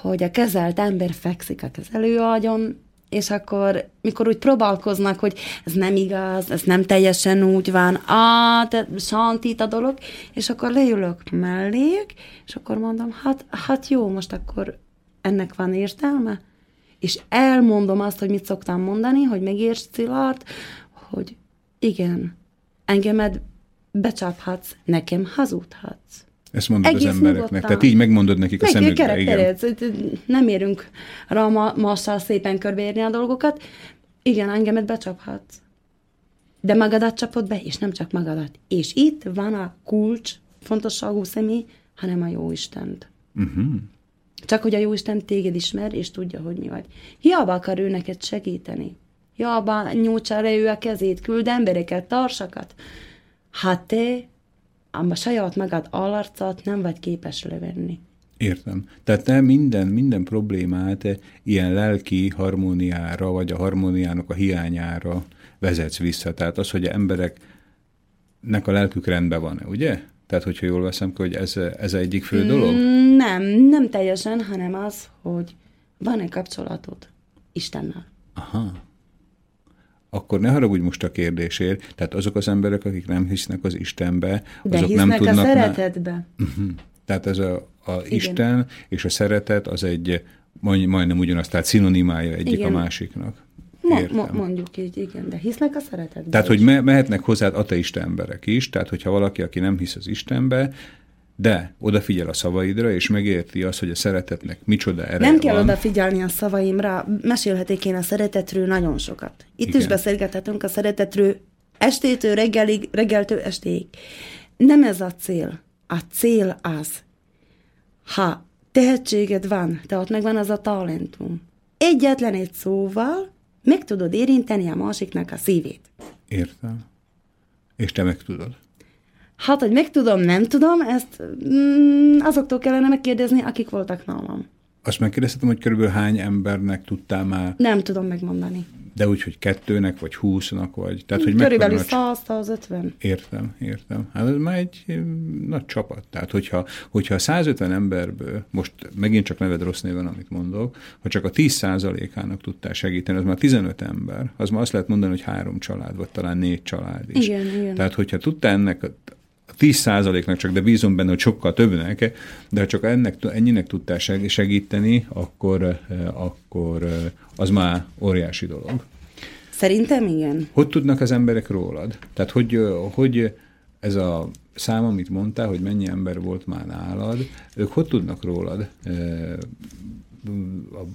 hogy a kezelt ember fekszik a kezelőagyon, és akkor, mikor úgy próbálkoznak, hogy ez nem igaz, ez nem teljesen úgy van, á, te santít a dolog, és akkor leülök mellék, és akkor mondom, hát, hát jó, most akkor ennek van értelme, és elmondom azt, hogy mit szoktam mondani, hogy megérts Szilárd, hogy igen, engemet becsaphatsz, nekem hazudhatsz. Ezt mondod Egész az embereknek. Nyugodtan. Tehát így megmondod nekik Meg a szemükbe. Igen. Nem érünk rá massal szépen körbeérni a dolgokat. Igen, engemet becsaphatsz. De magadat csapod be, és nem csak magadat. És itt van a kulcs, fontosságú személy, hanem a Jóistent. Uh-huh. Csak hogy a Jóisten téged ismer, és tudja, hogy mi vagy. Hiába akar ő neked segíteni. Hiába nyújtsa le ő a kezét, küld embereket, tarsakat. Hát te a saját magad alarcát nem vagy képes levenni. Értem. Tehát te minden, minden problémát ilyen lelki harmóniára, vagy a harmóniának a hiányára vezetsz vissza. Tehát az, hogy embereknek a lelkük rendben van, ugye? Tehát, hogyha jól veszem ki, hogy ez, ez egyik fő dolog? Mm, nem, nem teljesen, hanem az, hogy van-e kapcsolatod Istennel. Aha akkor ne haragudj most a kérdésért. Tehát azok az emberek, akik nem hisznek az Istenbe, De azok nem tudnak... a szeretetbe. Uh-huh. Tehát ez a, a Isten és a szeretet az egy majd, majdnem ugyanaz, tehát szinonimája egyik igen. a másiknak. Ma, ma, mondjuk így, igen, de hisznek a szeretetben. Tehát, is. hogy me, mehetnek hozzád ateista emberek is, tehát hogyha valaki, aki nem hisz az Istenbe, de odafigyel a szavaidra, és megérti azt, hogy a szeretetnek micsoda ereje Nem kell van. odafigyelni a szavaimra, mesélhetik én a szeretetről nagyon sokat. Itt Igen. is beszélgethetünk a szeretetről estétől reggelig, reggeltől estéig. Nem ez a cél. A cél az, ha tehetséged van, tehát megvan az a talentum, egyetlen egy szóval meg tudod érinteni a másiknak a szívét. Értem. És te meg tudod. Hát, hogy meg tudom, nem tudom, ezt mm, azoktól kellene megkérdezni, akik voltak nálam. Azt megkérdeztem, hogy körülbelül hány embernek tudtál már... Nem tudom megmondani. De úgy, hogy kettőnek, vagy húsznak, vagy... Tehát, hogy körülbelül 100-150. Értem, értem. Hát ez már egy nagy csapat. Tehát, hogyha, hogyha 150 emberből, most megint csak neved rossz néven, amit mondok, ha csak a 10%-ának tudtál segíteni, az már 15 ember, az már azt lehet mondani, hogy három család, vagy talán négy család is. Igen, igen. Tehát, hogyha tudtál ennek 10%-nak csak, de bízom benne, hogy sokkal többnek, de ha csak ennek, ennyinek tudtál segíteni, akkor, eh, akkor eh, az már óriási dolog. Szerintem igen. Hogy tudnak az emberek rólad? Tehát hogy, eh, hogy ez a szám, amit mondtál, hogy mennyi ember volt már nálad, ők hogy tudnak rólad?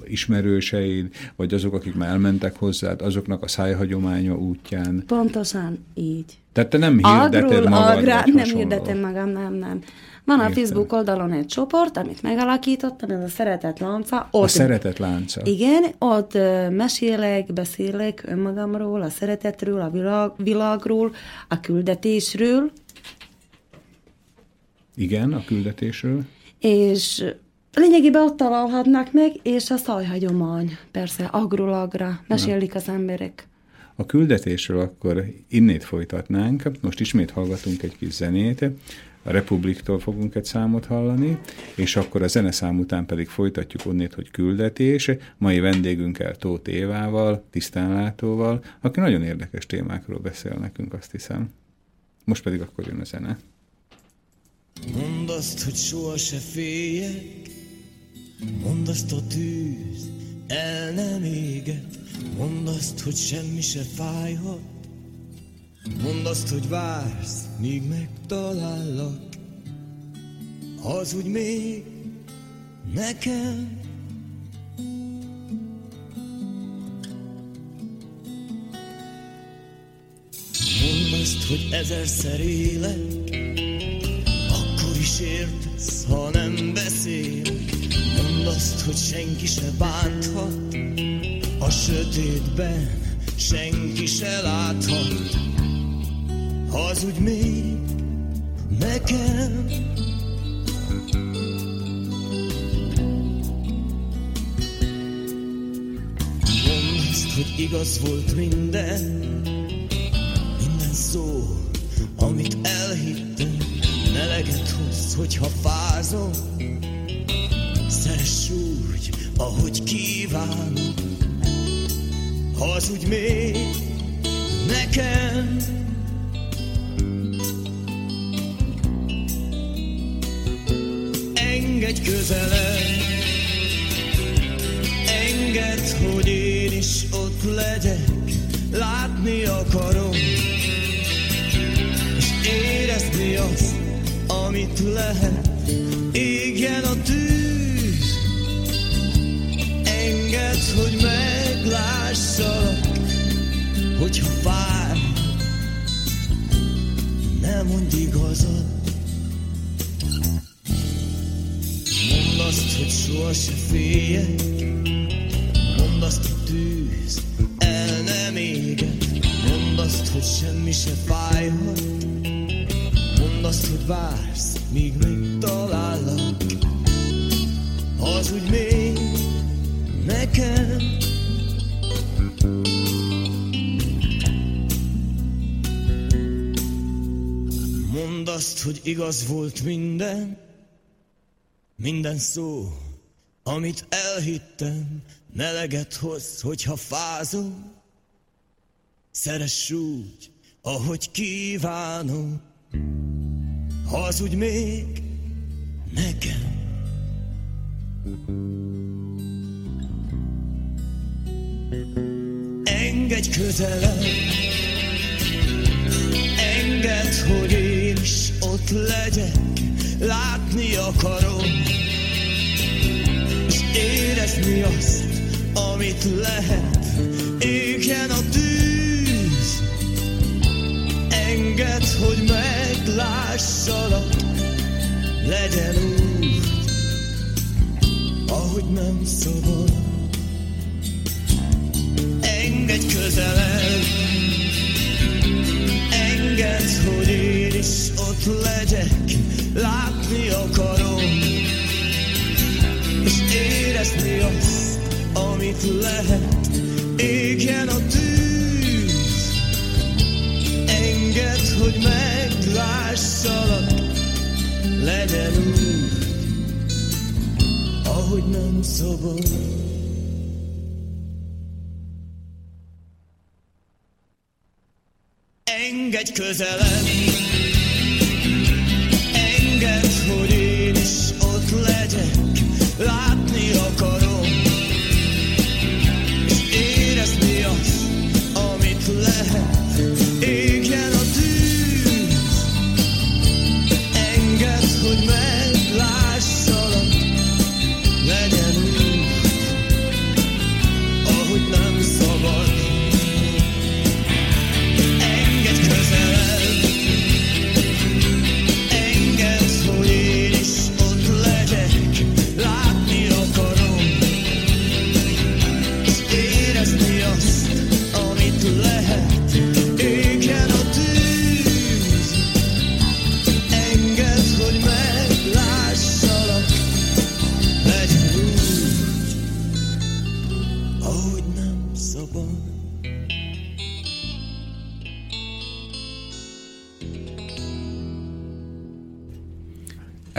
Ismerőseid, vagy azok, akik már elmentek hozzád, azoknak a szájhagyománya útján. Pontosan így. Tehát te nem hirdeted Agról, magad, agra, Nem hirdetem magam, nem, nem. Van Értem. a Facebook oldalon egy csoport, amit megalakítottam, ez a Szeretet Lánca. Ott, a Szeretet Lánca. Igen, ott mesélek, beszélek önmagamról, a szeretetről, a világ, világról, a küldetésről. Igen, a küldetésről. És lényegében ott találhatnak meg, és a szajhagyomány, persze, agról agra, mesélik az emberek. A küldetésről akkor innét folytatnánk. Most ismét hallgatunk egy kis zenét. A Republiktól fogunk egy számot hallani, és akkor a zeneszám után pedig folytatjuk onnét, hogy küldetés. Mai vendégünkkel Tóth Évával, tisztánlátóval, aki nagyon érdekes témákról beszél nekünk, azt hiszem. Most pedig akkor jön a zene. Mondd azt, hogy soha se féljek, mondd azt a tűz, el nem éget, mondd azt, hogy semmi se fájhat, mondd azt, hogy vársz, míg megtalállak, hazudj még nekem. Mondd azt, hogy ezerszer élek, akkor is értesz, ha nem beszélek. Azt, hogy senki se bánthat, a sötétben senki se láthat. Hazudj még nekem. Mondd azt, hogy igaz volt minden, minden szó, amit elhittem, meleget hoz, hogyha fázom. Ahogy kívánom, hazudj még nekem. Engedj közelebb, engedd, hogy én is ott legyek, látni akarom, és érezni azt, amit lehet, hogy soha se féljek, mondd azt, hogy tűz el nem éget, mondd azt, hogy semmi se fájhat, mondd azt, hogy vársz, míg megtalállak, hazudj még nekem. Mondd azt, hogy igaz volt minden, minden szó, amit elhittem, meleget hoz, hogyha fázom. Szeress úgy, ahogy kívánom, hazudj még nekem. Engedj közelebb, engedd, hogy én is ott legyek, látni akarom, érezni azt, amit lehet, égjen a tűz. Engedd, hogy meglássalak, legyen úgy, ahogy nem szabad. Engedj közelebb, engedd, hogy én is ott legyek, látni akarom, érezni azt, amit lehet, égjen a tűz. Engedd, hogy meglássalak, legyen úgy, ahogy nem szabad. Engedj közelebb,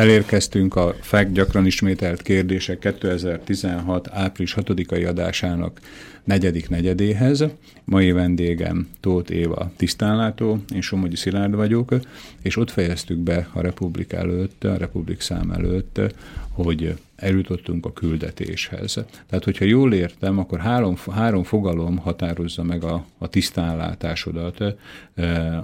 Elérkeztünk a FEK gyakran ismételt kérdések 2016. április 6-ai adásának negyedik negyedéhez. Mai vendégem Tóth Éva tisztánlátó, én Somogyi Szilárd vagyok, és ott fejeztük be a Republik előtt, a Republik szám előtt, hogy eljutottunk a küldetéshez. Tehát, hogyha jól értem, akkor három, három fogalom határozza meg a, a tisztánlátásodat,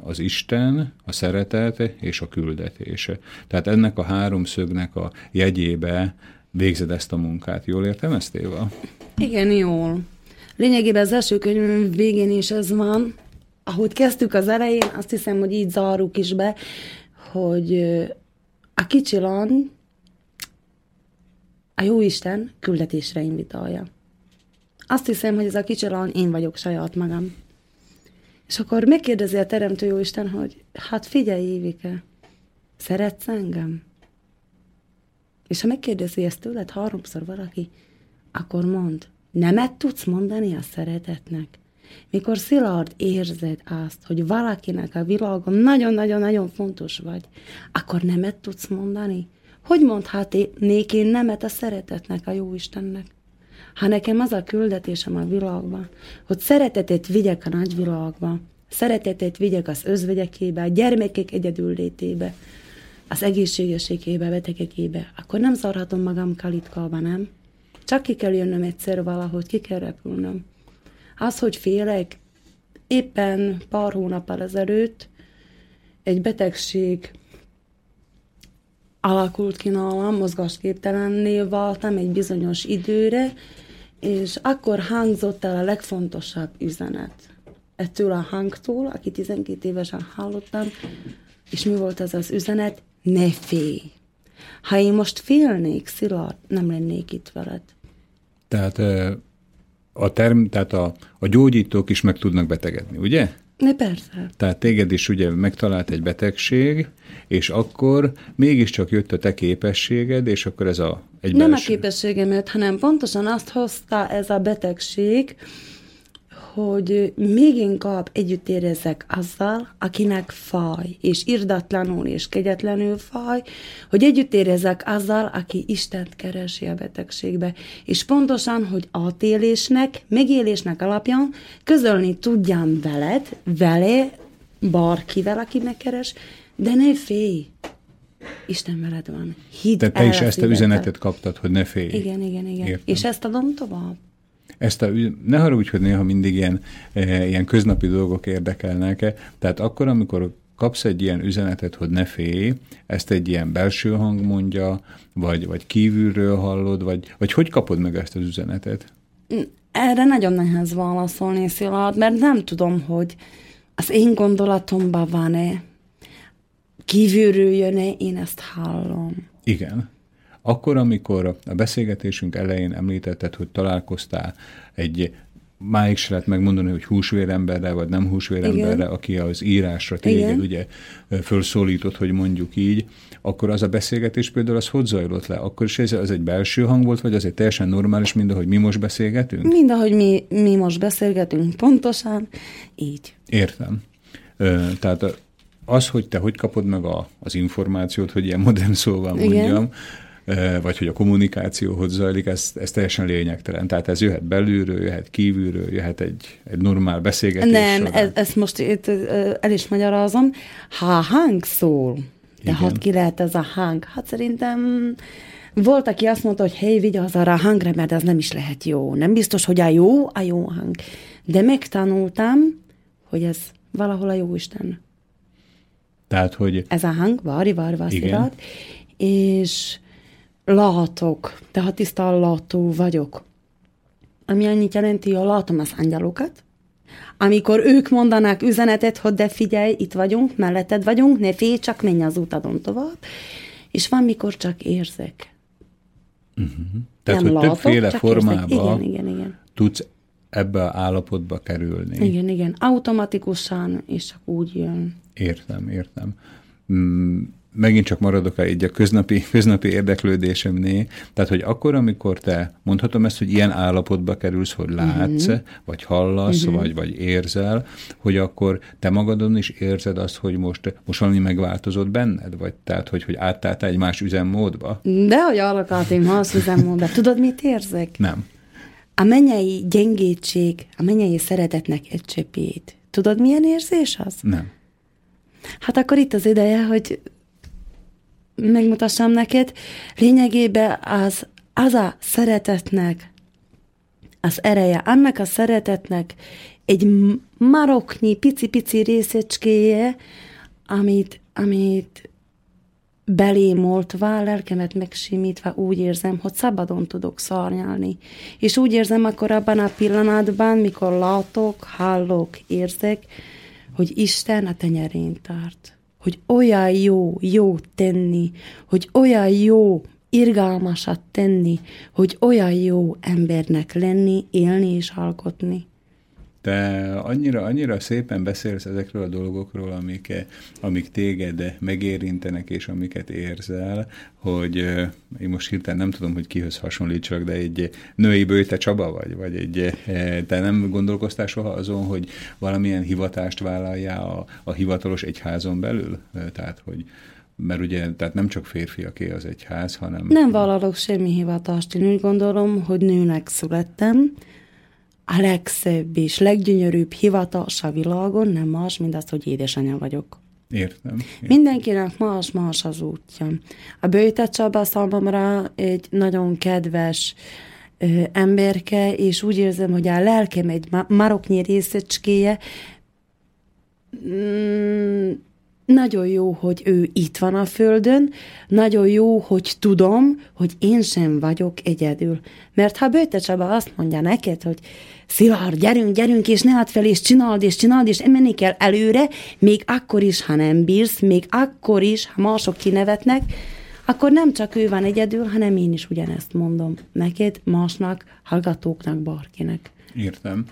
az Isten, a szeretet és a küldetés. Tehát ennek a három szögnek a jegyébe végzed ezt a munkát. Jól értem ezt, Éva? Igen, jól. Lényegében az első könyv végén is ez van. Ahogy kezdtük az elején, azt hiszem, hogy így zárjuk is be, hogy a kicsi lang a jó Isten küldetésre invitálja. Azt hiszem, hogy ez a kicsi lang én vagyok saját magam. És akkor megkérdezi a Teremtő Jóisten, hogy hát figyelj, Évike, szeretsz engem? És ha megkérdezi ezt tőled háromszor valaki, akkor mond, nemet tudsz mondani a szeretetnek. Mikor szilárd érzed azt, hogy valakinek a világon nagyon-nagyon-nagyon fontos vagy, akkor nemet tudsz mondani? Hogy mondhatnék én nemet a szeretetnek, a jó Istennek? Ha nekem az a küldetésem a világban, hogy szeretetet vigyek a nagyvilágba, szeretetet vigyek az özvegyekébe, a gyermekek egyedül létébe, az egészségesékébe, betegekébe, akkor nem szarhatom magam kalitkalba, nem? Csak ki kell jönnöm egyszer valahogy, ki kell repülnöm. Az, hogy félek, éppen pár hónappal ezelőtt egy betegség alakult ki nálam, mozgásképtelenné váltam egy bizonyos időre, és akkor hangzott el a legfontosabb üzenet. Ettől a hangtól, aki 12 évesen hallottam, és mi volt ez az üzenet? Ne félj! Ha én most félnék, Szilárd, nem lennék itt veled. Tehát a, term, tehát a, a gyógyítók is meg tudnak betegedni, ugye? Ne persze. Tehát téged is ugye megtalált egy betegség, és akkor mégiscsak jött a te képességed, és akkor ez a egy Nem belső... a képességemet, hanem pontosan azt hozta ez a betegség, hogy még inkább együtt érezzek azzal, akinek faj, és irdatlanul és kegyetlenül faj, hogy együtt érezzek azzal, aki Istent keresi a betegségbe. És pontosan, hogy átélésnek, megélésnek alapján közölni tudjam veled, vele, bárkivel, aki megkeres, de ne félj, Isten veled van. Hidd Tehát te is ezt a üzenetet kaptad, hogy ne félj. Igen, igen, igen. Értem. És ezt adom tovább. Ezt a, ne haragudj, hogy néha mindig ilyen, e, ilyen köznapi dolgok érdekelnek. Tehát akkor, amikor kapsz egy ilyen üzenetet, hogy ne félj, ezt egy ilyen belső hang mondja, vagy, vagy kívülről hallod, vagy, vagy hogy kapod meg ezt az üzenetet? Erre nagyon nehéz válaszolni, Szilárd, mert nem tudom, hogy az én gondolatomban van-e, kívülről jön-e, én ezt hallom. Igen. Akkor, amikor a beszélgetésünk elején említetted, hogy találkoztál egy máig se lehet megmondani, hogy húsvéremberre, vagy nem húsvéremberre, Igen. aki az írásra téged ugye felszólított, hogy mondjuk így, akkor az a beszélgetés például az hogy zajlott le? Akkor is ez az egy belső hang volt, vagy az egy teljesen normális, mind ahogy mi most beszélgetünk? Mind ahogy mi, mi most beszélgetünk, pontosan így. Értem. Tehát az, hogy te hogy kapod meg a, az információt, hogy ilyen modern szóval mondjam, Igen vagy hogy a kommunikáció hogy zajlik, ez, ez teljesen lényegtelen. Tehát ez jöhet belülről, jöhet kívülről, jöhet egy, egy normál beszélgetés Nem, ez, ezt most itt el is magyarázom. Ha hang szól, de hát ki lehet ez a hang? Hát szerintem volt, aki azt mondta, hogy hely, vigyázz arra a hangra, mert ez nem is lehet jó. Nem biztos, hogy a jó, a jó hang. De megtanultam, hogy ez valahol a jó Isten. Tehát, hogy... Ez a hang, vari, vari, vaszirat, és látok, tehát tiszta látó vagyok. Ami annyit jelenti, hogy látom az angyalokat, amikor ők mondanák üzenetet, hogy de figyelj, itt vagyunk, melletted vagyunk, ne félj, csak menj az utadon tovább. És van, mikor csak érzek. Uh-huh. Tehát, Nem hogy látok, többféle formában igen, igen, igen. tudsz ebbe a állapotba kerülni. Igen, igen. Automatikusan, és csak úgy jön. Értem, értem. Mm, megint csak maradok egy a köznapi, köznapi érdeklődésemnél, tehát, hogy akkor, amikor te, mondhatom ezt, hogy ilyen állapotba kerülsz, hogy látsz, uh-huh. vagy hallasz, uh-huh. vagy, vagy érzel, hogy akkor te magadon is érzed azt, hogy most, most valami megváltozott benned, vagy tehát, hogy, hogy áttáltál egy más üzemmódba? De, hogy alakultam más üzemmódba. Tudod, mit érzek? Nem. A mennyei gyengétség, a mennyei szeretetnek egy csöpjét. Tudod, milyen érzés az? Nem. Hát akkor itt az ideje, hogy megmutassam neked. Lényegében az, az a szeretetnek, az ereje, annak a szeretetnek egy maroknyi, pici-pici részecskéje, amit, amit belémoltva, lelkemet megsimítva úgy érzem, hogy szabadon tudok szarnyalni. És úgy érzem akkor abban a pillanatban, mikor látok, hallok, érzek, hogy Isten a tenyerén tart. Hogy olyan jó, jó tenni, hogy olyan jó, irgalmasat tenni, hogy olyan jó embernek lenni, élni és alkotni. Te annyira, annyira szépen beszélsz ezekről a dolgokról, amik, amik téged megérintenek, és amiket érzel, hogy én most hirtelen nem tudom, hogy kihöz hasonlítsak, de egy női bőte Csaba vagy, vagy egy, te nem gondolkoztál soha azon, hogy valamilyen hivatást vállaljál a, a hivatalos egyházon belül? Tehát, hogy mert ugye, tehát nem csak férfiaké az egyház, hanem... Nem vállalok semmi hivatást. Én úgy gondolom, hogy nőnek születtem, a legszebb és leggyönyörűbb hivatás a világon nem más, mint az, hogy édesanyja vagyok. Értem. értem. Mindenkinek más-más az útja. A Bőte Csaba számomra egy nagyon kedves ö, emberke, és úgy érzem, hogy a lelkem egy ma- maroknyi részecskéje, mm, nagyon jó, hogy ő itt van a földön, nagyon jó, hogy tudom, hogy én sem vagyok egyedül. Mert ha Bőte Csaba azt mondja neked, hogy Szilárd, gyerünk, gyerünk, és ne add fel, és csináld, és csináld, és menni kell előre, még akkor is, ha nem bírsz, még akkor is, ha mások kinevetnek, akkor nem csak ő van egyedül, hanem én is ugyanezt mondom neked, másnak, hallgatóknak, bárkinek. Értem.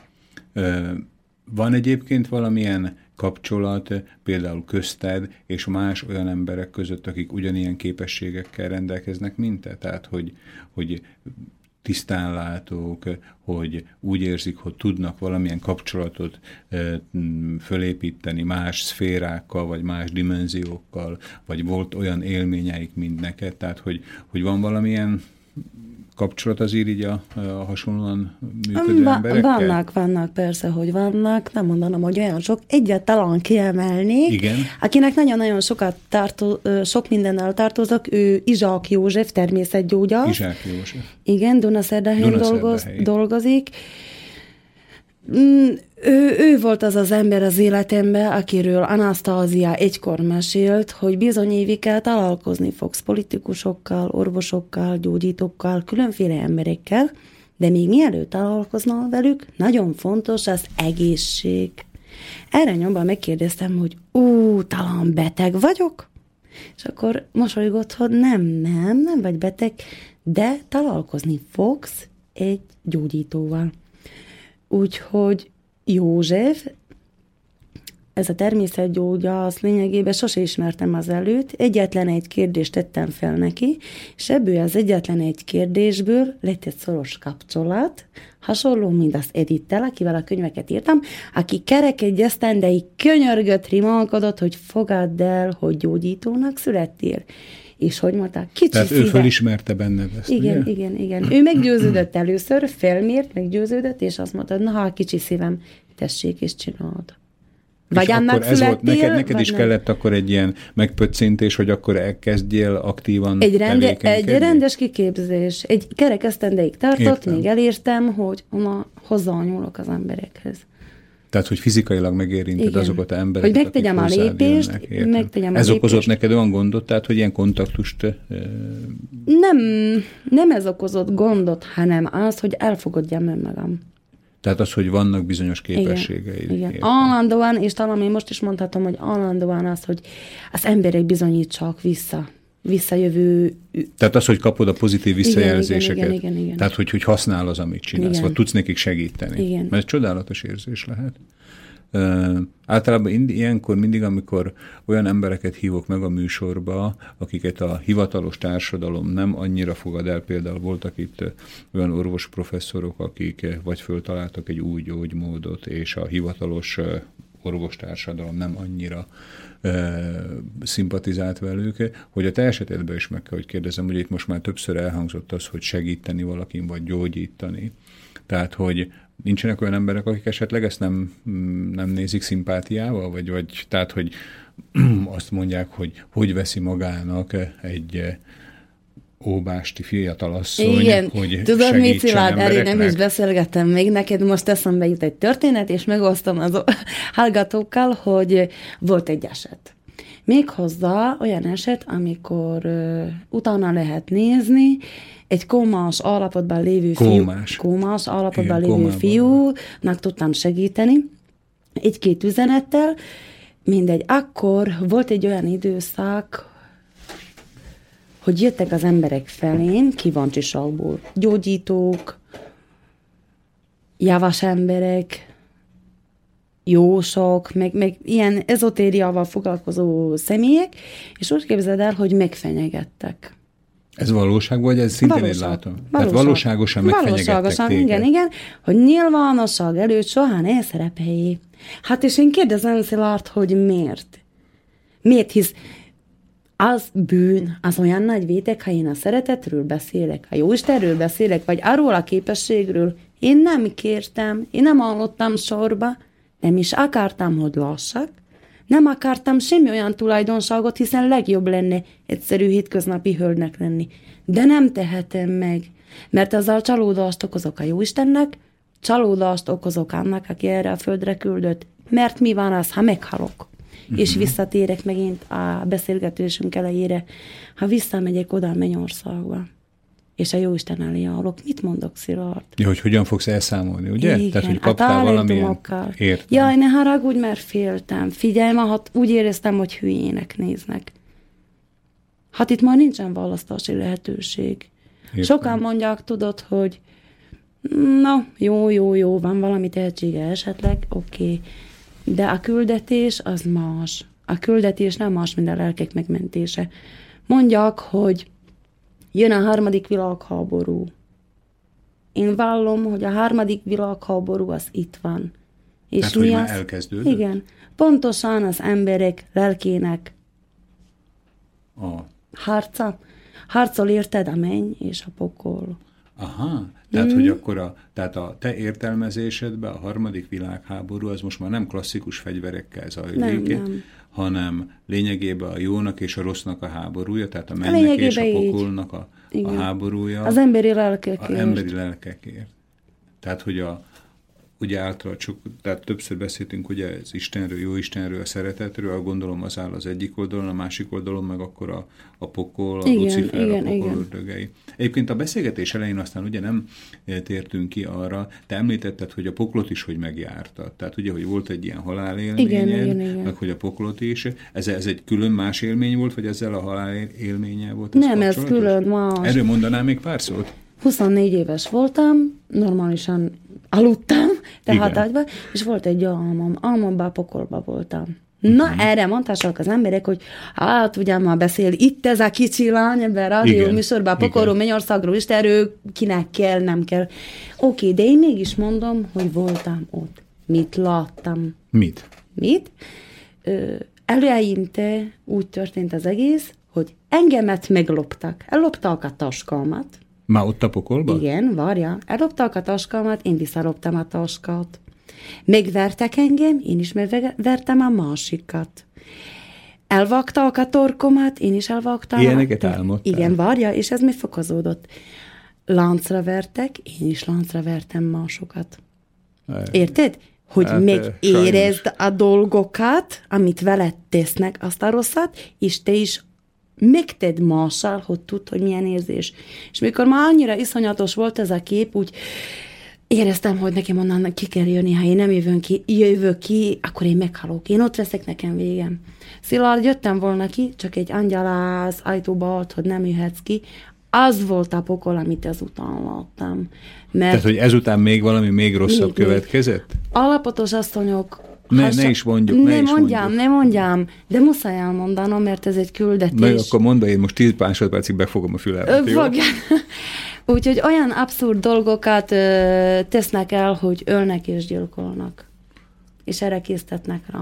Van egyébként valamilyen kapcsolat például közted és más olyan emberek között, akik ugyanilyen képességekkel rendelkeznek, mint te? Tehát, hogy, hogy tisztánlátók, hogy úgy érzik, hogy tudnak valamilyen kapcsolatot fölépíteni más szférákkal, vagy más dimenziókkal, vagy volt olyan élményeik, mint neked, tehát hogy, hogy van valamilyen kapcsolat az így a, a hasonlóan működő Va- emberekkel? Vannak, vannak, persze, hogy vannak. Nem mondanom, hogy olyan sok. Egyet talán kiemelnék. Igen. Akinek nagyon-nagyon sokat tartó, sok mindennel tartozok, ő Izsák József, természetgyógyász. Izsák József. Igen, Dunaszerdahelyen dolgoz, dolgozik. Ő, ő volt az az ember az életemben, akiről Anasztázia egykor mesélt, hogy bizony évig találkozni fogsz politikusokkal, orvosokkal, gyógyítókkal, különféle emberekkel, de még mielőtt találkoznál velük, nagyon fontos az egészség. Erre nyomban megkérdeztem, hogy ú, talán beteg vagyok? És akkor mosolygott, hogy nem, nem, nem vagy beteg, de találkozni fogsz egy gyógyítóval. Úgyhogy József, ez a természetgyógyász lényegében sose ismertem az előtt, egyetlen egy kérdést tettem fel neki, és ebből az egyetlen egy kérdésből lett egy szoros kapcsolat, hasonló, mint az Edittel, akivel a könyveket írtam, aki kerek egy esztendeig könyörgött, rimálkodott, hogy fogadd el, hogy gyógyítónak születtél. És hogy mondták, kicsi Tehát ő szíve. fölismerte benned ezt, Igen, ugye? igen, igen. Ő meggyőződött először, felmért, meggyőződött, és azt mondta, na, ha kicsi szívem, tessék és csináld. Vagy és annak ez volt, neked, neked is nem. kellett akkor egy ilyen megpöccintés, hogy akkor elkezdjél aktívan Egy, rende, egy rendes kiképzés. Egy kerek esztendeig tartott, Értem. még elértem, hogy na, hozzányúlok az emberekhez. Tehát, hogy fizikailag megérinted Igen. azokat az embereket, Hogy megtegyem a lépést, jönnek, megtegyem a Ez okozott lépést. neked olyan gondot, tehát, hogy ilyen kontaktust eh, Nem, nem ez okozott gondot, hanem az, hogy elfogadjam önmagam. Tehát az, hogy vannak bizonyos képességeid. Igen, igen. Állandóan, és talán én most is mondhatom, hogy állandóan az, hogy az emberek bizonyítsak vissza, visszajövő Tehát az, hogy kapod a pozitív visszajelzéseket. igen, igen, igen, igen. Tehát, hogy, hogy használ az, amit csinálsz, Igen. vagy tudsz nekik segíteni. Igen. Mert ez csodálatos érzés lehet. Uh, általában ilyenkor mindig, amikor olyan embereket hívok meg a műsorba, akiket a hivatalos társadalom nem annyira fogad el, például voltak itt olyan orvos professzorok, akik vagy föltaláltak egy új gyógymódot, és a hivatalos orvostársadalom nem annyira e, szimpatizált velük, hogy a te esetedben is meg kell, hogy kérdezem, hogy itt most már többször elhangzott az, hogy segíteni valakin, vagy gyógyítani. Tehát, hogy nincsenek olyan emberek, akik esetleg ezt nem, nem nézik szimpátiával, vagy, vagy tehát, hogy azt mondják, hogy hogy veszi magának egy óbásti fiatalasszony, Igen. hogy Tudod, mit Szilárd, erről nem is beszélgettem még, neked most eszembe jut egy történet, és megosztom az hallgatókkal, hogy volt egy eset. Méghozzá olyan eset, amikor uh, utána lehet nézni, egy kómás állapotban lévő Kómás. fiú, kómás állapotban Igen, lévő fiúnak tudtam segíteni, egy-két üzenettel, mindegy. Akkor volt egy olyan időszak, hogy jöttek az emberek felém, kíváncsiságból, gyógyítók, javas emberek, jósok, meg, meg ilyen ezotériával foglalkozó személyek, és úgy képzeld el, hogy megfenyegettek. Ez valóság, vagy ez szintén egy látom? Tehát valóságosan megfenyegettek Valóságosan, téged. igen, igen, hogy nyilvánosság előtt soha ne szerepeljé. Hát és én kérdezem Szilárd, hogy miért? Miért hisz az bűn, az olyan nagy vétek, ha én a szeretetről beszélek, ha Jóistenről beszélek, vagy arról a képességről, én nem kértem, én nem hallottam sorba, nem is akartam, hogy lássak, nem akartam semmi olyan tulajdonságot, hiszen legjobb lenne egyszerű hétköznapi hölgynek lenni. De nem tehetem meg, mert azzal csalódást okozok a Jóistennek, csalódást okozok annak, aki erre a földre küldött. Mert mi van az, ha meghalok? Uh-huh. És visszatérek megint a beszélgetésünk elejére, ha visszamegyek oda a mennyországba, és a Jóisten elé állok, mit mondok, Szilárd? Ja, hogy hogyan fogsz elszámolni, ugye? Igen, Tehát, hogy a kaptál valamilyen... talentumokkal. Értem. Jaj, ne haragudj, mert féltem. Figyelj, ma hát úgy éreztem, hogy hülyének néznek. Hát itt már nincsen választási lehetőség. Értem. Sokan mondják, tudod, hogy na, jó, jó, jó, van valami tehetsége esetleg, oké. Okay. De a küldetés az más. A küldetés nem más, mint a lelkek megmentése. Mondják, hogy jön a harmadik világháború. Én vallom, hogy a harmadik világháború az itt van. És Tehát, hogy mi már az? elkezdődött? Igen. Pontosan az emberek lelkének A, harca. Harcol érted a menny és a pokol. aha, tehát, mm. hogy akkor a, tehát a te értelmezésedben a harmadik világháború az most már nem klasszikus fegyverekkel zajlik, Nem, nem. hanem lényegében a jónak és a rossznak a háborúja, tehát a mennek és a lényegében így. pokolnak a, a háborúja. Az emberi a lelkekért. emberi lelkekért. Tehát, hogy a, ugye által csak, tehát többször beszéltünk ugye az Istenről, jó Istenről, a szeretetről, gondolom az áll az egyik oldalon, a másik oldalon meg akkor a, a pokol, a Igen, Lucifer, igen, a pokol igen. ördögei. Egyébként a beszélgetés elején aztán ugye nem eh, tértünk ki arra, te említetted, hogy a poklot is hogy megjártad. Tehát ugye, hogy volt egy ilyen halálélményed, Igen, igen, igen. meg hogy a poklot is. Ez, ez egy külön más élmény volt, vagy ezzel a halálélménnyel volt Nem, ez külön más. Erről mondanál még pár szót? 24 éves voltam, normálisan aludtam, tehát Igen. és volt egy álmom. Álmomban pokolba voltam. Na, uh-huh. erre mondták az emberek, hogy hát ugyan már beszél itt ez a kicsi lány, ebben a rádió műsorban, pokolról, igen. mennyországról, Istenről, kinek kell, nem kell. Oké, de én mégis mondom, hogy voltam ott. Mit láttam? Mit? Mit? Ö, eleinte úgy történt az egész, hogy engemet megloptak. Elloptak a taskámat. Már ott a pokolban? Igen, várja. Elloptak a taskámat, én visszaloptam a taskát. Megvertek engem, én is megvertem a másikat. Elvaktak a torkomat, én is elvaktam. Ilyeneket a álmodtál? Igen, várja, és ez mi fokozódott? Láncra vertek, én is láncra vertem másokat. Érted? Hogy Hát, hát, eh, megérezd a dolgokat, amit veled tesznek, azt a rosszat, és te is megted mással, hogy tudd, hogy milyen érzés. És mikor már annyira iszonyatos volt ez a kép, úgy éreztem, hogy nekem onnan ki kell jönni, ha én nem jövök ki, jövök ki, akkor én meghalok. Én ott leszek nekem végem. Szilárd, jöttem volna ki, csak egy angyal az ajtóba alt, hogy nem jöhetsz ki. Az volt a pokol, amit ezután láttam. Mert Tehát, hogy ezután még valami még rosszabb Még, még. következett? Alapotos asszonyok Ne, ne is mondjuk, ne, ne is mondjam, mondjuk. ne mondjam, de muszáj elmondanom, mert ez egy küldetés. Na jó, akkor mondd, én most 10 másodpercig befogom a fülemet, jó? Úgyhogy olyan abszurd dolgokat ö, tesznek el, hogy ölnek és gyilkolnak. És erre késztetnek rá.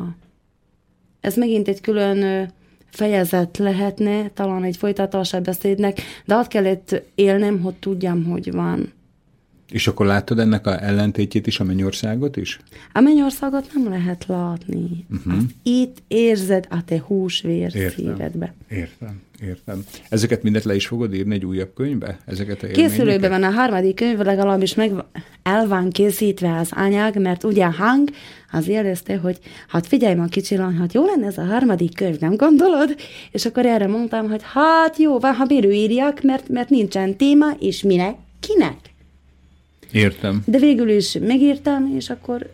Ez megint egy külön ö, fejezet lehetne, talán egy folytatása beszédnek, de ott kellett élnem, hogy tudjam, hogy van. És akkor láttad ennek a ellentétjét is, a mennyországot is? A mennyországot nem lehet látni. Uh-huh. Itt érzed a te húsvér Értem. szívedbe. Értem, értem. Ezeket mindet le is fogod írni egy újabb könyvbe? Ezeket a? Készülőben van a harmadik könyv, legalábbis meg el van készítve az anyag, mert ugye a hang az érezte, hogy hát figyelj ma kicsi lány, hát jó lenne ez a harmadik könyv, nem gondolod? És akkor erre mondtam, hogy hát jó, van, ha bírő írjak, mert, mert nincsen téma, és minek? Kinek? Értem. De végül is megírtam, és akkor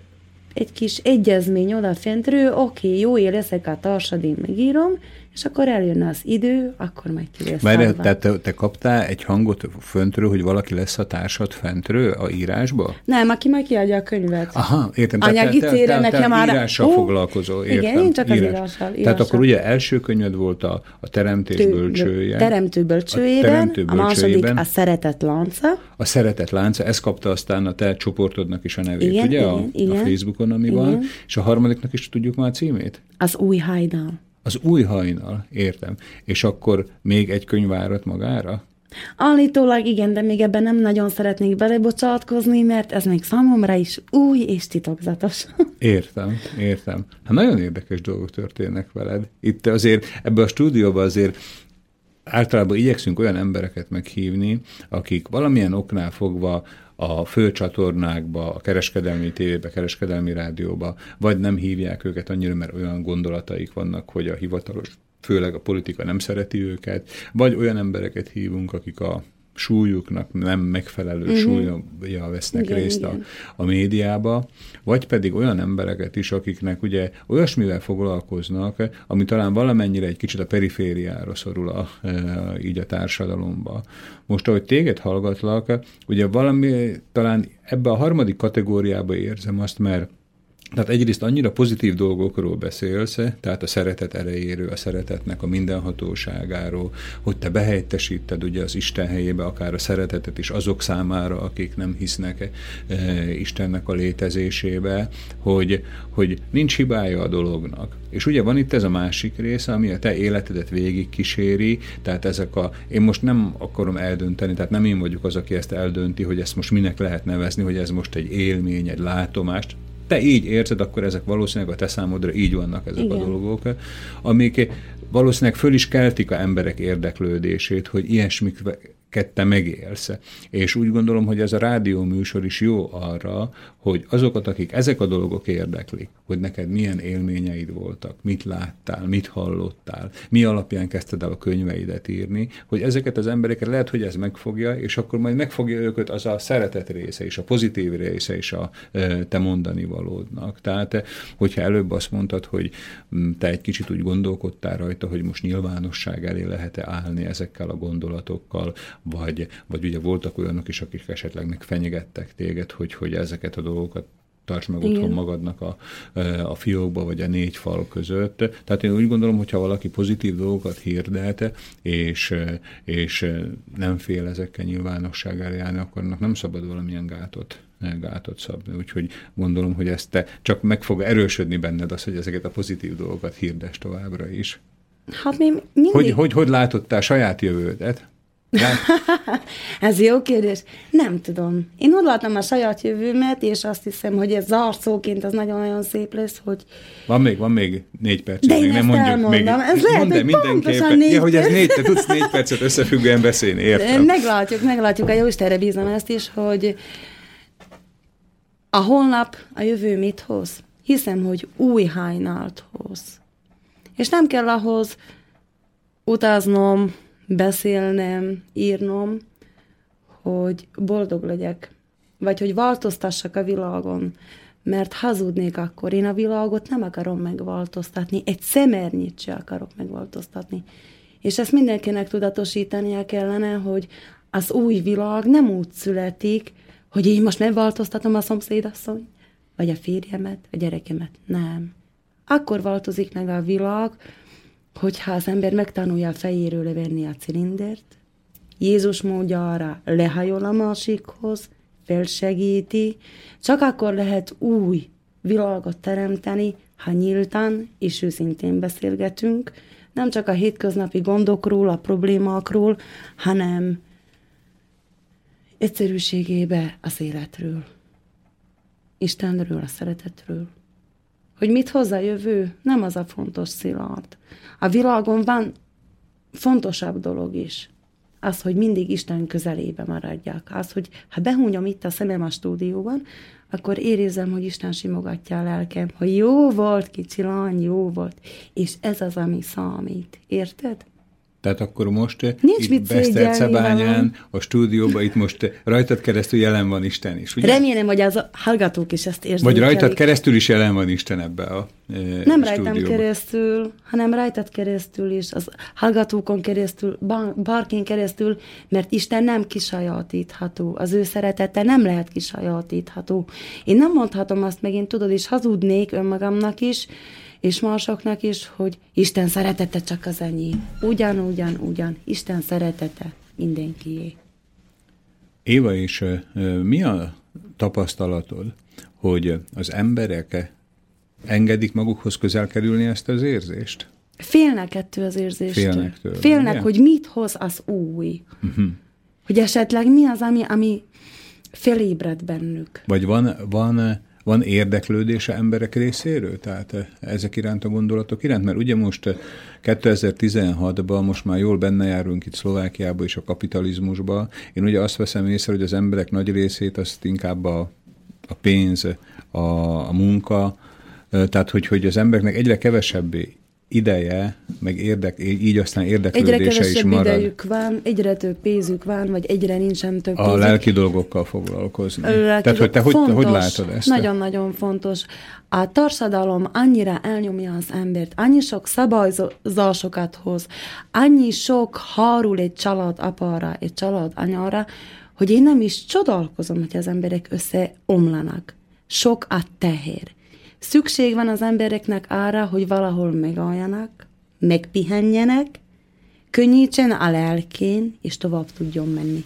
egy kis egyezmény odafentről, oké, okay, jó, én leszek a társad, én megírom, és akkor eljönne az idő, akkor majd ki lesz Várj, tehát te, te kaptál egy hangot föntről, hogy valaki lesz a társad fentről a írásba? Nem, aki majd kiadja a könyvet. Aha, értem. Anyagi te, célra te, te, nekem már- írással Ó, foglalkozol, igen, értem. én csak az írás. írással- Tehát írással. akkor ugye első könyved volt a, a Teremtés Tő- bölcsője. Teremtő bölcsőjében, A Teremtő a második a szeretet lánca, A Szeretet lánca, ez kapta aztán a te csoportodnak is a nevét, Igen, ugye? a, igen, igen. a Facebookon, ami Igen. van. És a harmadiknak is tudjuk már a címét? az új hajnal. Az új hajnal, értem. És akkor még egy könyv várat magára? Állítólag igen, de még ebben nem nagyon szeretnék belebocsátkozni, mert ez még számomra is új és titokzatos. Értem, értem. Hát nagyon érdekes dolgok történnek veled. Itt azért, ebbe a stúdióban azért általában igyekszünk olyan embereket meghívni, akik valamilyen oknál fogva a főcsatornákba, a kereskedelmi tévébe, kereskedelmi rádióba, vagy nem hívják őket annyira, mert olyan gondolataik vannak, hogy a hivatalos, főleg a politika nem szereti őket, vagy olyan embereket hívunk, akik a súlyuknak nem megfelelő uh-huh. súlya vesznek Igen, részt a, igen. a médiába, vagy pedig olyan embereket is, akiknek ugye olyasmivel foglalkoznak, ami talán valamennyire egy kicsit a perifériára szorul a, e, így a társadalomba. Most, ahogy téged hallgatlak, ugye valami talán ebbe a harmadik kategóriába érzem azt, mert tehát egyrészt annyira pozitív dolgokról beszélsz, tehát a szeretet erejéről, a szeretetnek a mindenhatóságáról, hogy te behelyettesíted ugye az Isten helyébe akár a szeretetet is azok számára, akik nem hisznek e, Istennek a létezésébe, hogy, hogy nincs hibája a dolognak. És ugye van itt ez a másik része, ami a te életedet végig kíséri, tehát ezek a, én most nem akarom eldönteni, tehát nem én vagyok az, aki ezt eldönti, hogy ezt most minek lehet nevezni, hogy ez most egy élmény, egy látomást, te így érzed, akkor ezek valószínűleg a te számodra így vannak ezek Igen. a dolgok, amik valószínűleg föl is keltik a emberek érdeklődését, hogy ilyesmiket te megélsz. És úgy gondolom, hogy ez a rádió műsor is jó arra, hogy azokat, akik ezek a dolgok érdeklik, hogy neked milyen élményeid voltak, mit láttál, mit hallottál, mi alapján kezdted el a könyveidet írni, hogy ezeket az embereket lehet, hogy ez megfogja, és akkor majd megfogja őket az a szeretet része és a pozitív része is a te mondani valódnak. Tehát, hogyha előbb azt mondtad, hogy te egy kicsit úgy gondolkodtál rajta, hogy most nyilvánosság elé lehet-e állni ezekkel a gondolatokkal, vagy, vagy ugye voltak olyanok is, akik esetleg megfenyegettek téged, hogy, hogy ezeket a dolgokat tarts meg Igen. otthon magadnak a, a fiókba, vagy a négy fal között. Tehát én úgy gondolom, hogyha valaki pozitív dolgokat hirdet, és, és nem fél ezekkel nyilvánosság elé állni, akkor annak nem szabad valamilyen gátot gátot szabni. Úgyhogy gondolom, hogy ezt te csak meg fog erősödni benned az, hogy ezeket a pozitív dolgokat hirdes továbbra is. Hát mi mindig... Hogy, hogy, hogy látottál saját jövődet? Ez jó kérdés. Nem tudom. Én látom a saját jövőmet, és azt hiszem, hogy ez zárszóként az nagyon-nagyon szép lesz, hogy van még, van még négy perc. De még én nem ezt mondjuk még. elmondom. Ez lehet, Mondd hogy mindenképpen. négy ja, hogy ez négy, te tudsz négy percet összefüggően beszélni, értem. meglátjuk, meglátjuk, a Jóistenre bízom ezt is, hogy a holnap, a jövő mit hoz? Hiszem, hogy új hajnalt hoz. És nem kell ahhoz utaznom, beszélnem, írnom, hogy boldog legyek, vagy hogy változtassak a világon, mert hazudnék akkor. Én a világot nem akarom megváltoztatni, egy szemernyit se akarok megváltoztatni. És ezt mindenkinek tudatosítania kellene, hogy az új világ nem úgy születik, hogy én most megváltoztatom a szomszédasszony, vagy a férjemet, a gyerekemet. Nem. Akkor változik meg a világ, hogyha az ember megtanulja a fejéről levenni a cilindert, Jézus módja arra lehajol a másikhoz, felsegíti, csak akkor lehet új világot teremteni, ha nyíltan és őszintén beszélgetünk, nem csak a hétköznapi gondokról, a problémákról, hanem egyszerűségébe az életről, Istenről, a szeretetről. Hogy mit hoz a jövő, nem az a fontos szilárd. A világon van fontosabb dolog is. Az, hogy mindig Isten közelébe maradjak. Az, hogy ha behúnyom itt a szemem a stúdióban, akkor érézem, hogy Isten simogatja a lelkem, hogy jó volt, kicsi lány, jó volt. És ez az, ami számít. Érted? Tehát akkor most Nincs itt mit Besztercebányán, a stúdióban, itt most rajtad keresztül jelen van Isten is, ugye? Remélem, hogy az a hallgatók is ezt Vagy érzékelik. rajtad keresztül is jelen van Isten ebbe a e, Nem rajtam keresztül, hanem rajtad keresztül is, az hallgatókon keresztül, ba- bárkin keresztül, mert Isten nem kisajátítható. Az ő szeretete nem lehet kisajátítható. Én nem mondhatom azt meg, én tudod, és hazudnék önmagamnak is, és másoknak is, hogy Isten szeretete csak az enyém. Ugyan, ugyan, ugyan. Isten szeretete mindenkié. Éva, és mi a tapasztalatod, hogy az emberek engedik magukhoz közel kerülni ezt az érzést? Félnek ettől az érzéstől. Félnek tőle, Félnek, ugye? hogy mit hoz az új. Uh-huh. Hogy esetleg mi az, ami, ami felébred bennük. Vagy van, van, van érdeklődése emberek részéről? Tehát eh, ezek iránt a gondolatok iránt? Mert ugye most eh, 2016-ban most már jól benne járunk itt Szlovákiában és a kapitalizmusban. Én ugye azt veszem észre, hogy az emberek nagy részét azt inkább a, a pénz, a, a munka, eh, tehát hogy, hogy az embereknek egyre kevesebb ideje, meg érdek, így aztán Egyre érdeklődése is marad idejük van, egyre több pénzük van, vagy egyre nincsen több a pénzük. lelki dolgokkal foglalkozni. A lelki Tehát, hogy te hogy, fontos, hogy látod ezt? Nagyon-nagyon fontos. A társadalom annyira elnyomja az embert, annyi sok szabályzásokat hoz, annyi sok hárul egy család apára, egy család anyára, hogy én nem is csodálkozom, hogy az emberek összeomlanak. Sok a teher. Szükség van az embereknek arra, hogy valahol megálljanak, megpihenjenek, könnyítsen a lelkén, és tovább tudjon menni.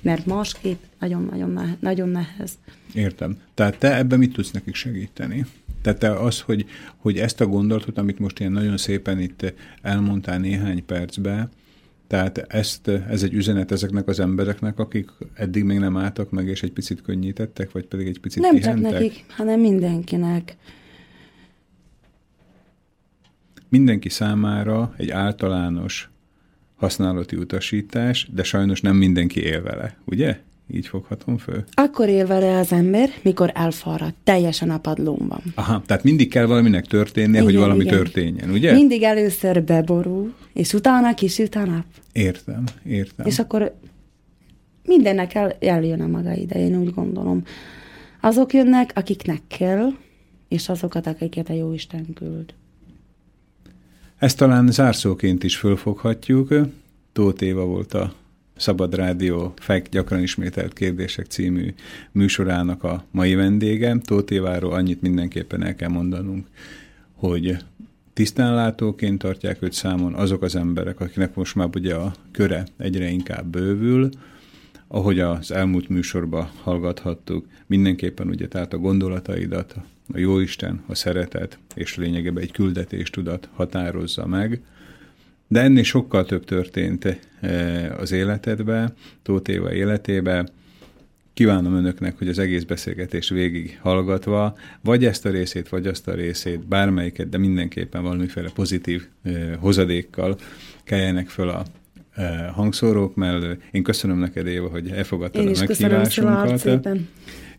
Mert másképp nagyon-nagyon nagyon nehez. Értem. Tehát te ebben mit tudsz nekik segíteni? Tehát te az, hogy, hogy ezt a gondolatot, amit most ilyen nagyon szépen itt elmondtál néhány percbe, tehát ezt, ez egy üzenet ezeknek az embereknek, akik eddig még nem álltak meg, és egy picit könnyítettek, vagy pedig egy picit Nem csak pihentek? nekik, hanem mindenkinek. Mindenki számára egy általános használati utasítás, de sajnos nem mindenki él vele, ugye? Így foghatom föl? Akkor él vele az ember, mikor elfárad, teljesen a padlón van. Aha, tehát mindig kell valaminek történnie, hogy Igen, valami igen. történjen, ugye? Mindig először beborul, és utána kisüt a nap. Értem, értem. És akkor mindennek el, eljön a maga ide, én úgy gondolom. Azok jönnek, akiknek kell, és azokat, akiket a Jóisten küld. Ezt talán zárszóként is fölfoghatjuk. Tóth Éva volt a Szabad Rádió FEK gyakran ismételt kérdések című műsorának a mai vendége. Tóth Éváról annyit mindenképpen el kell mondanunk, hogy tisztánlátóként tartják őt számon azok az emberek, akiknek most már ugye a köre egyre inkább bővül, ahogy az elmúlt műsorban hallgathattuk, mindenképpen ugye tehát a gondolataidat, a jóisten, a szeretet és lényegében egy küldetéstudat határozza meg. De ennél sokkal több történt eh, az életedbe, Tóth Éva életébe. Kívánom önöknek, hogy az egész beszélgetés végig hallgatva, vagy ezt a részét, vagy azt a részét, bármelyiket, de mindenképpen valamiféle pozitív eh, hozadékkal keljenek föl a eh, hangszórók mellől. Én köszönöm neked, Éva, hogy elfogadtad Én a is köszönöm meghívásunkat. szépen.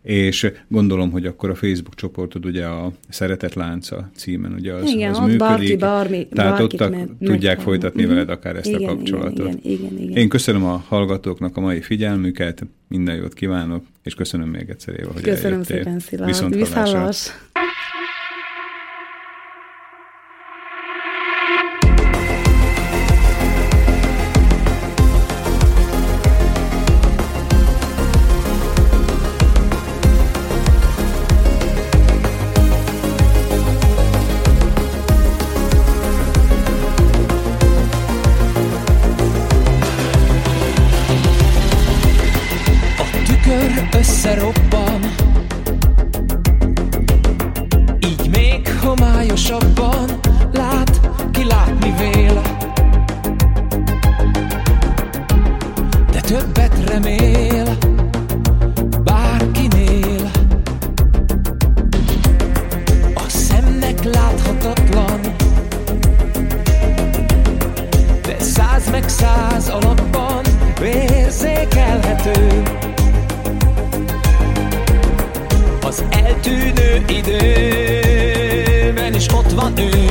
És gondolom, hogy akkor a Facebook csoportod ugye a Szeretet Lánca címen ugye az, Igen, az ott működik. bárki, bármi- Tehát ott a, meg- tudják megtalál. folytatni Mhm. veled akár ezt Igen, a kapcsolatot. igen, igen, igen. Én köszönöm a hallgatóknak a mai figyelmüket, minden jót kívánok, és köszönöm még egyszer, Éva, hogy Köszönöm eljöttél. szépen, Szilárd. Viszonthallásra. Viszhallás. Időben is